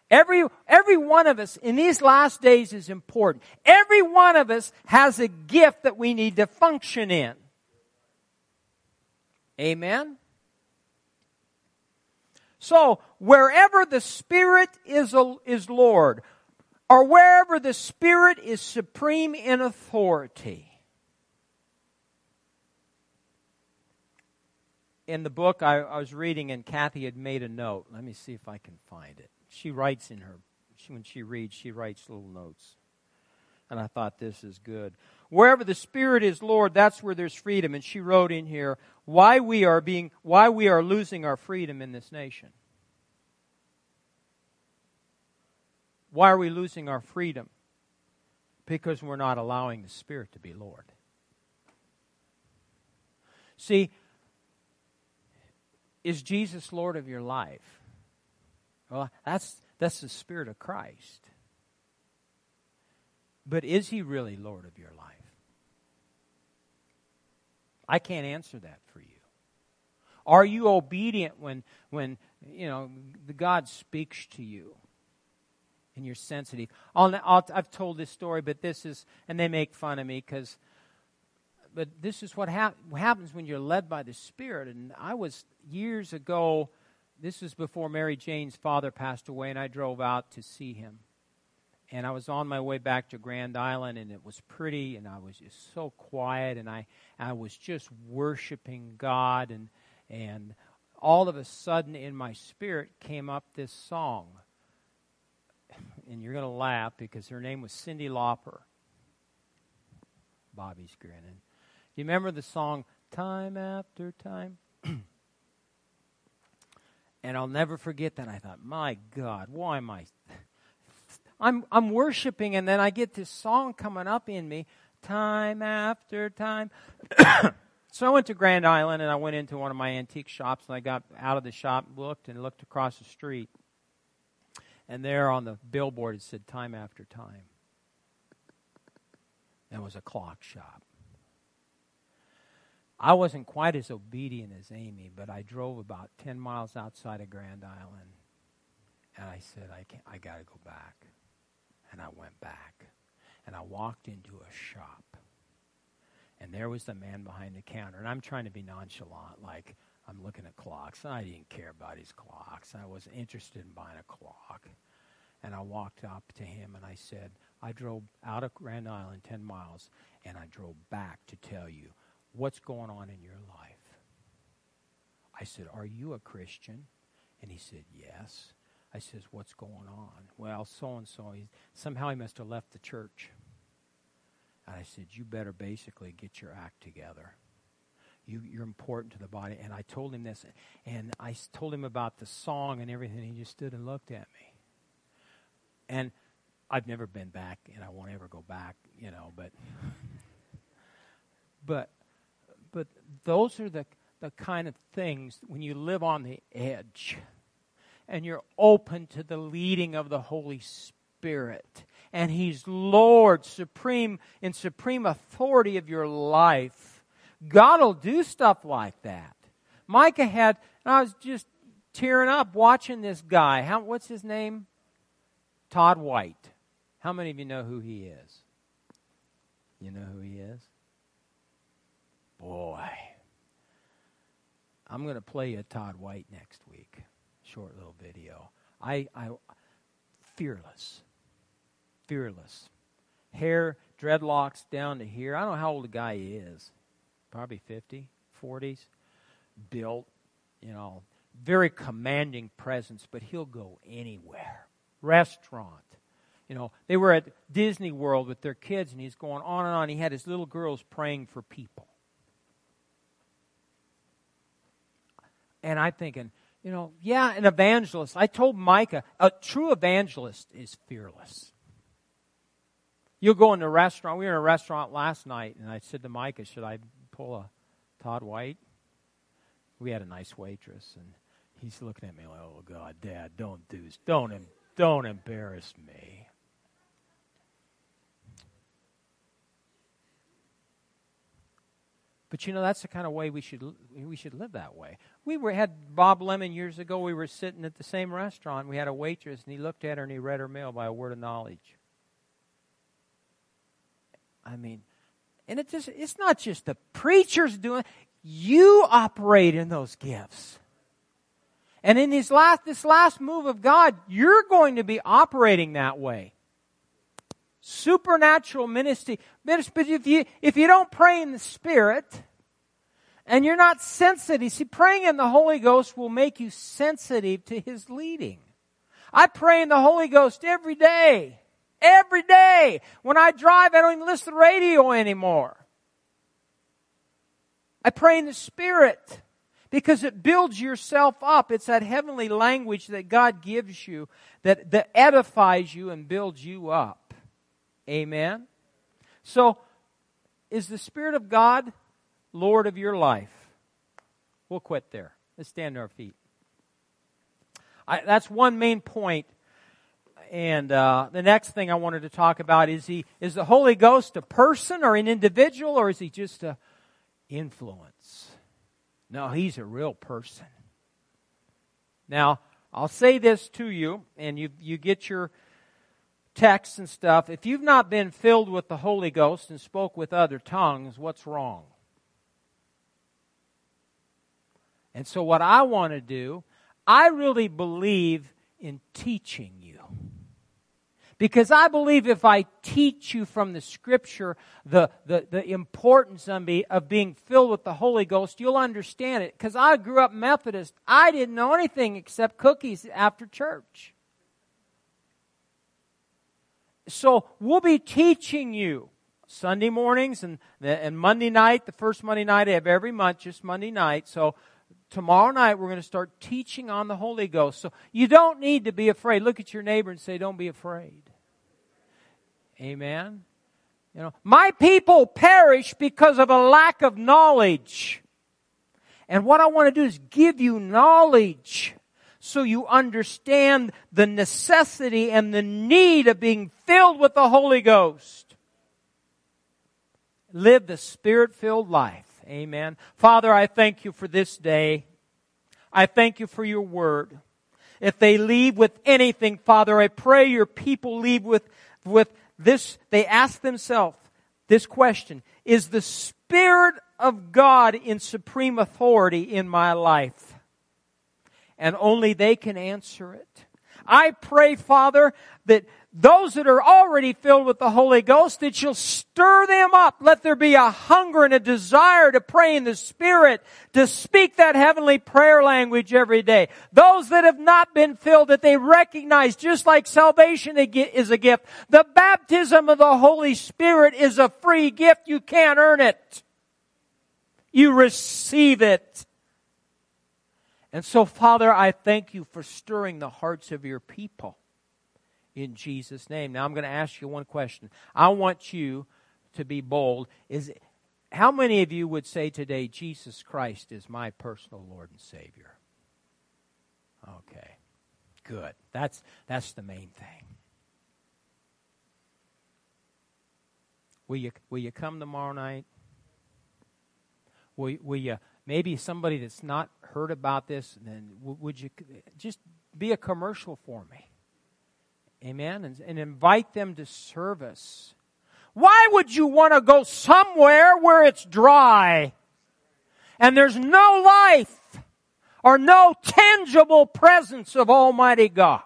S3: Every, every one of us in these last days is important. Every one of us has a gift that we need to function in. Amen? So, wherever the Spirit is, is Lord, or wherever the Spirit is supreme in authority, in the book I, I, was reading, and Kathy had made a note. Let me see if I can find it. She writes in her, she, when she reads, she writes little notes. And I thought this is good. Wherever the Spirit is Lord, that's where there's freedom. And she wrote in here why we are being, why we are losing our freedom in this nation. Why are we losing our freedom? Because we're not allowing the Spirit to be Lord. See, is Jesus Lord of your life? Well, that's, that's the Spirit of Christ. But is he really Lord of your life? I can't answer that for you. Are you obedient when, when you know, the God speaks to you? And you're sensitive. I'll, I've told this story, but this is, and they make fun of me because, but this is what hap- happens when you're led by the Spirit. And I was years ago, this was before Mary Jane's father passed away, and I drove out to see him. And I was on my way back to Grand Island, and it was pretty, and I was just so quiet, and I, I was just worshiping God, and, and all of a sudden in my spirit came up this song. And you're going to laugh because her name was Cyndi Lauper. Bobby's grinning. Do you remember the song Time After Time? and I'll never forget that. I thought, my God, why am I. I'm, I'm worshiping, and then I get this song coming up in me time after time. So I went to Grand Island and I went into one of my antique shops and I got out of the shop, looked and looked across the street. And there on the billboard it said time after time. It was a clock shop. I wasn't quite as obedient as Amy, but I drove about 10 miles outside of Grand Island. And I said, I, I got to go back. And I went back. And I walked into a shop and there was the man behind the counter. And I'm trying to be nonchalant, like I'm looking at clocks. I didn't care about his clocks. I wasn't interested in buying a clock. And I walked up to him and I said, I drove out of Grand Island 10 miles and I drove back to tell you what's going on in your life. I said, Are you a Christian? And he said, Yes. I says, What's going on? Well, so and so. Somehow he must have left the church. And I said, You better basically get your act together. You, you're important to the body. And I told him this. And I told him about the song and everything. He just stood and looked at me. And I've never been back, and I won't ever go back, you know, but. But, but those are the, the kind of things when you live on the edge and you're open to the leading of the Holy Spirit and He's Lord, supreme, in supreme authority of your life, God will do stuff like that. Micah had, and I was just tearing up watching this guy. How, what's his name? Todd White. How many of you know who he is? You know who he is? Boy. I'm going to play you Todd White next week. Short little video. I, I fearless fearless. Hair, dreadlocks down to here. I don't know how old the guy is. Probably 50, 40s. Built, you know, very commanding presence, but he'll go anywhere. Restaurant. You know, they were at Disney World with their kids, and he's going on and on. He had his little girls praying for people. And I'm thinking, you know, yeah, an evangelist. I told Micah, a true evangelist is fearless. You'll go in a restaurant. We were in a restaurant last night, and I said to Micah, Should I pull a Todd White? We had a nice waitress, and he's looking at me like, Oh, God, Dad, don't do this. Don't, don't embarrass me. But you know that's the kind of way we should we should live that way. We were had Bob Lemon years ago. We were sitting at the same restaurant. We had a waitress, and he looked at her and he read her mail by a word of knowledge. I mean, and it just it's not just the preachers doing you operate in those gifts. And in this last this last move of God, you're going to be operating that way. Supernatural ministry. But if you if you don't pray in the Spirit and you're not sensitive, see, praying in the Holy Ghost will make you sensitive to His leading. I pray in the Holy Ghost every day. Every day. When I drive, I don't even listen to the radio anymore. I pray in the Spirit because it builds yourself up. It's that heavenly language that God gives you that, that edifies you and builds you up. Amen? So, is the Spirit of God Lord of your life? We'll quit there. Let's stand to our feet. I, that's one main point. And uh, the next thing I wanted to talk about is he is the Holy Ghost a person or an individual or is he just a influence? No, he's a real person. Now, I'll say this to you, and you you get your texts and stuff. If you've not been filled with the Holy Ghost and spoke with other tongues, what's wrong? And so, what I want to do I really believe in teaching you. Because I believe if I teach you from the scripture the, the, the importance of, be, of being filled with the Holy Ghost, you'll understand it. Because I grew up Methodist. I didn't know anything except cookies after church. So we'll be teaching you Sunday mornings and, and Monday night, the first Monday night of every month, just Monday night. So tomorrow night we're going to start teaching on the Holy Ghost. So you don't need to be afraid. Look at your neighbor and say, Don't be afraid. Amen. You know, my people perish because of a lack of knowledge. And what I want to do is give you knowledge so you understand the necessity and the need of being filled with the Holy Ghost. Live the spirit filled life. Amen. Father, I thank you for this day. I thank you for your word. If they leave with anything, Father, I pray your people leave with, with this. They ask themselves this question Is the Spirit of God in supreme authority in my life? And only they can answer it. I pray, Father, that those that are already filled with the Holy Ghost, that you'll stir them up. Let there be a hunger and a desire to pray in the Spirit, to speak that heavenly prayer language every day. Those that have not been filled, that they recognize, just like salvation is a gift, the baptism of the Holy Spirit is a free gift. You can't earn it. You receive it. And so, Father, I thank you for stirring the hearts of your people in Jesus' name. Now I'm going to ask you one question. I want you to be bold. Is how many of you would say today Jesus Christ is my personal Lord and Savior? Okay. Good. That's that's the main thing. Will you will you come tomorrow night? Will, will you maybe somebody that's not heard about this then would you just be a commercial for me? Amen. And, and invite them to service. Why would you want to go somewhere where it's dry and there's no life or no tangible presence of Almighty God?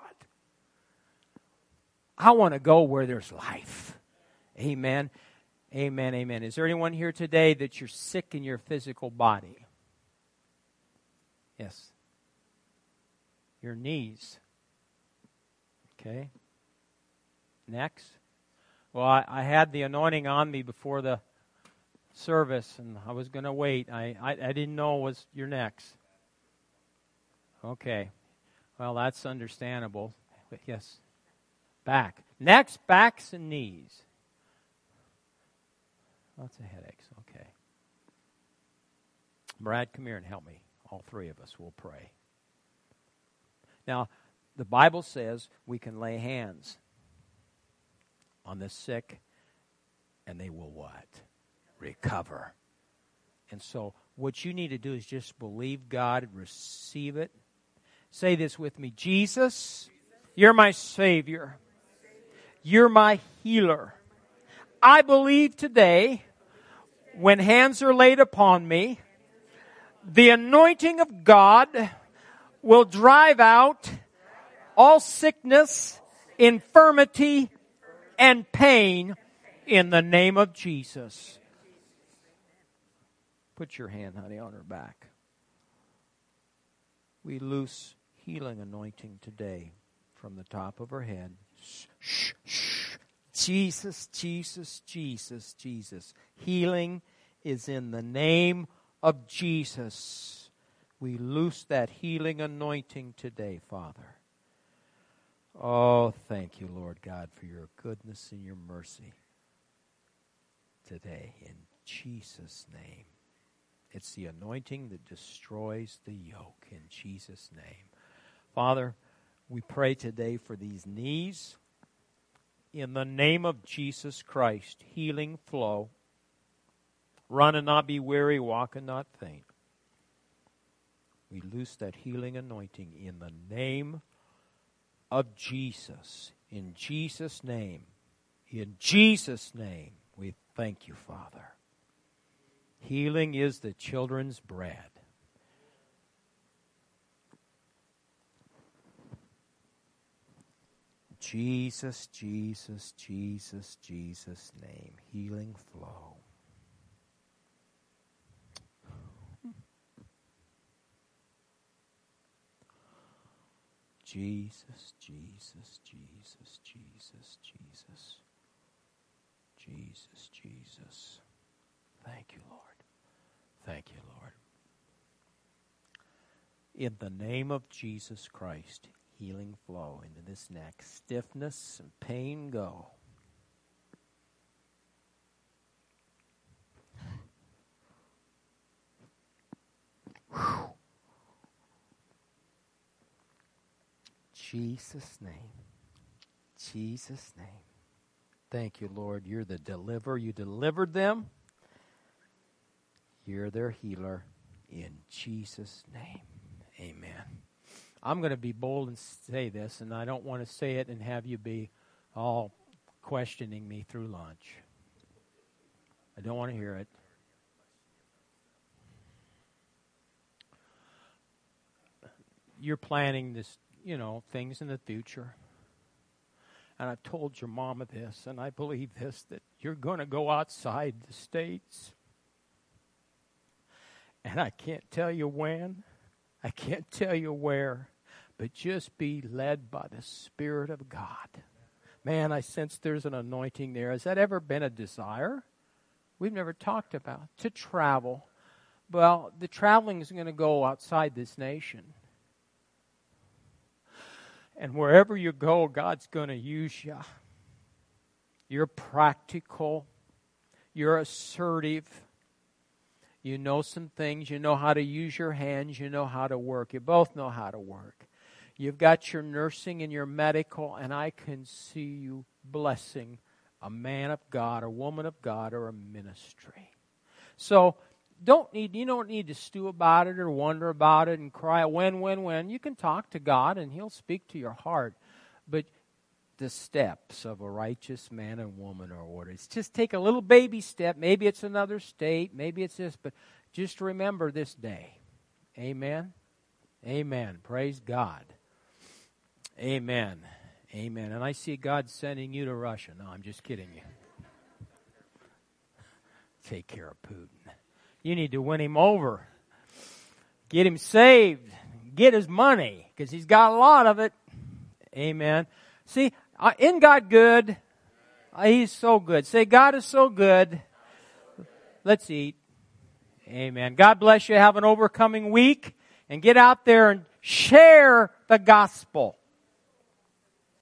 S3: I want to go where there's life. Amen. Amen. Amen. Is there anyone here today that you're sick in your physical body? Yes. Your knees. Okay. Next. Well, I, I had the anointing on me before the service, and I was going to wait. I, I, I didn't know was your next. Okay. Well, that's understandable. Yes. Back. Next, backs and knees. Lots of headaches. Okay. Brad, come here and help me. All three of us will pray. Now, the Bible says we can lay hands on the sick, and they will what? Recover. And so, what you need to do is just believe God, receive it. Say this with me Jesus, you're my Savior, you're my healer. I believe today, when hands are laid upon me, the anointing of God will drive out all sickness, infirmity, and pain in the name of Jesus. Put your hand, honey, on her back. We loose healing anointing today from the top of her head. Shh, shh, shh. Jesus, Jesus, Jesus, Jesus. Healing is in the name of Jesus. We loose that healing anointing today, Father. Oh, thank you, Lord God, for your goodness and your mercy today. In Jesus' name, It's the anointing that destroys the yoke in Jesus' name. Father, we pray today for these knees. In the name of Jesus Christ, healing flow. Run and not be weary, walk and not faint. We loose that healing anointing in the name of Jesus. In Jesus' name. In Jesus' name, we thank you, Father. Healing is the children's bread. Jesus, Jesus, Jesus, Jesus' name. Healing flow. Jesus, Jesus, Jesus, Jesus, Jesus. Jesus, Jesus. Thank you, Lord. Thank you, Lord. In the name of Jesus Christ, healing flow into this neck. Stiffness and pain go. Whew. Jesus' name. Jesus' name. Thank you, Lord. You're the deliverer. You delivered them. You're their healer. In Jesus' name. Amen. I'm going to be bold and say this, and I don't want to say it and have you be all questioning me through lunch. I don't want to hear it. You're planning this, you know, things in the future. And I've told your mama this, and I believe this that you're going to go outside the states. And I can't tell you when, I can't tell you where, but just be led by the Spirit of God. Man, I sense there's an anointing there. Has that ever been a desire? We've never talked about to travel. Well, the traveling is going to go outside this nation. And wherever you go, God's going to use you. You're practical. You're assertive. You know some things. You know how to use your hands. You know how to work. You both know how to work. You've got your nursing and your medical, and I can see you blessing a man of God, a woman of God, or a ministry. So don't need you don't need to stew about it or wonder about it and cry when, when, when. You can talk to God and He'll speak to your heart. But the steps of a righteous man and woman are ordered. It's just take a little baby step. Maybe it's another state, maybe it's this, but just remember this day. Amen. Amen. Praise God. Amen. Amen. And I see God sending you to Russia. No, I'm just kidding you. Take care of Putin. You need to win him over. Get him saved. Get his money because he's got a lot of it. Amen. See, in God good? Uh, he's so good. Say, God is so good. Let's eat. Amen. God bless you. Have an overcoming week and get out there and share the gospel.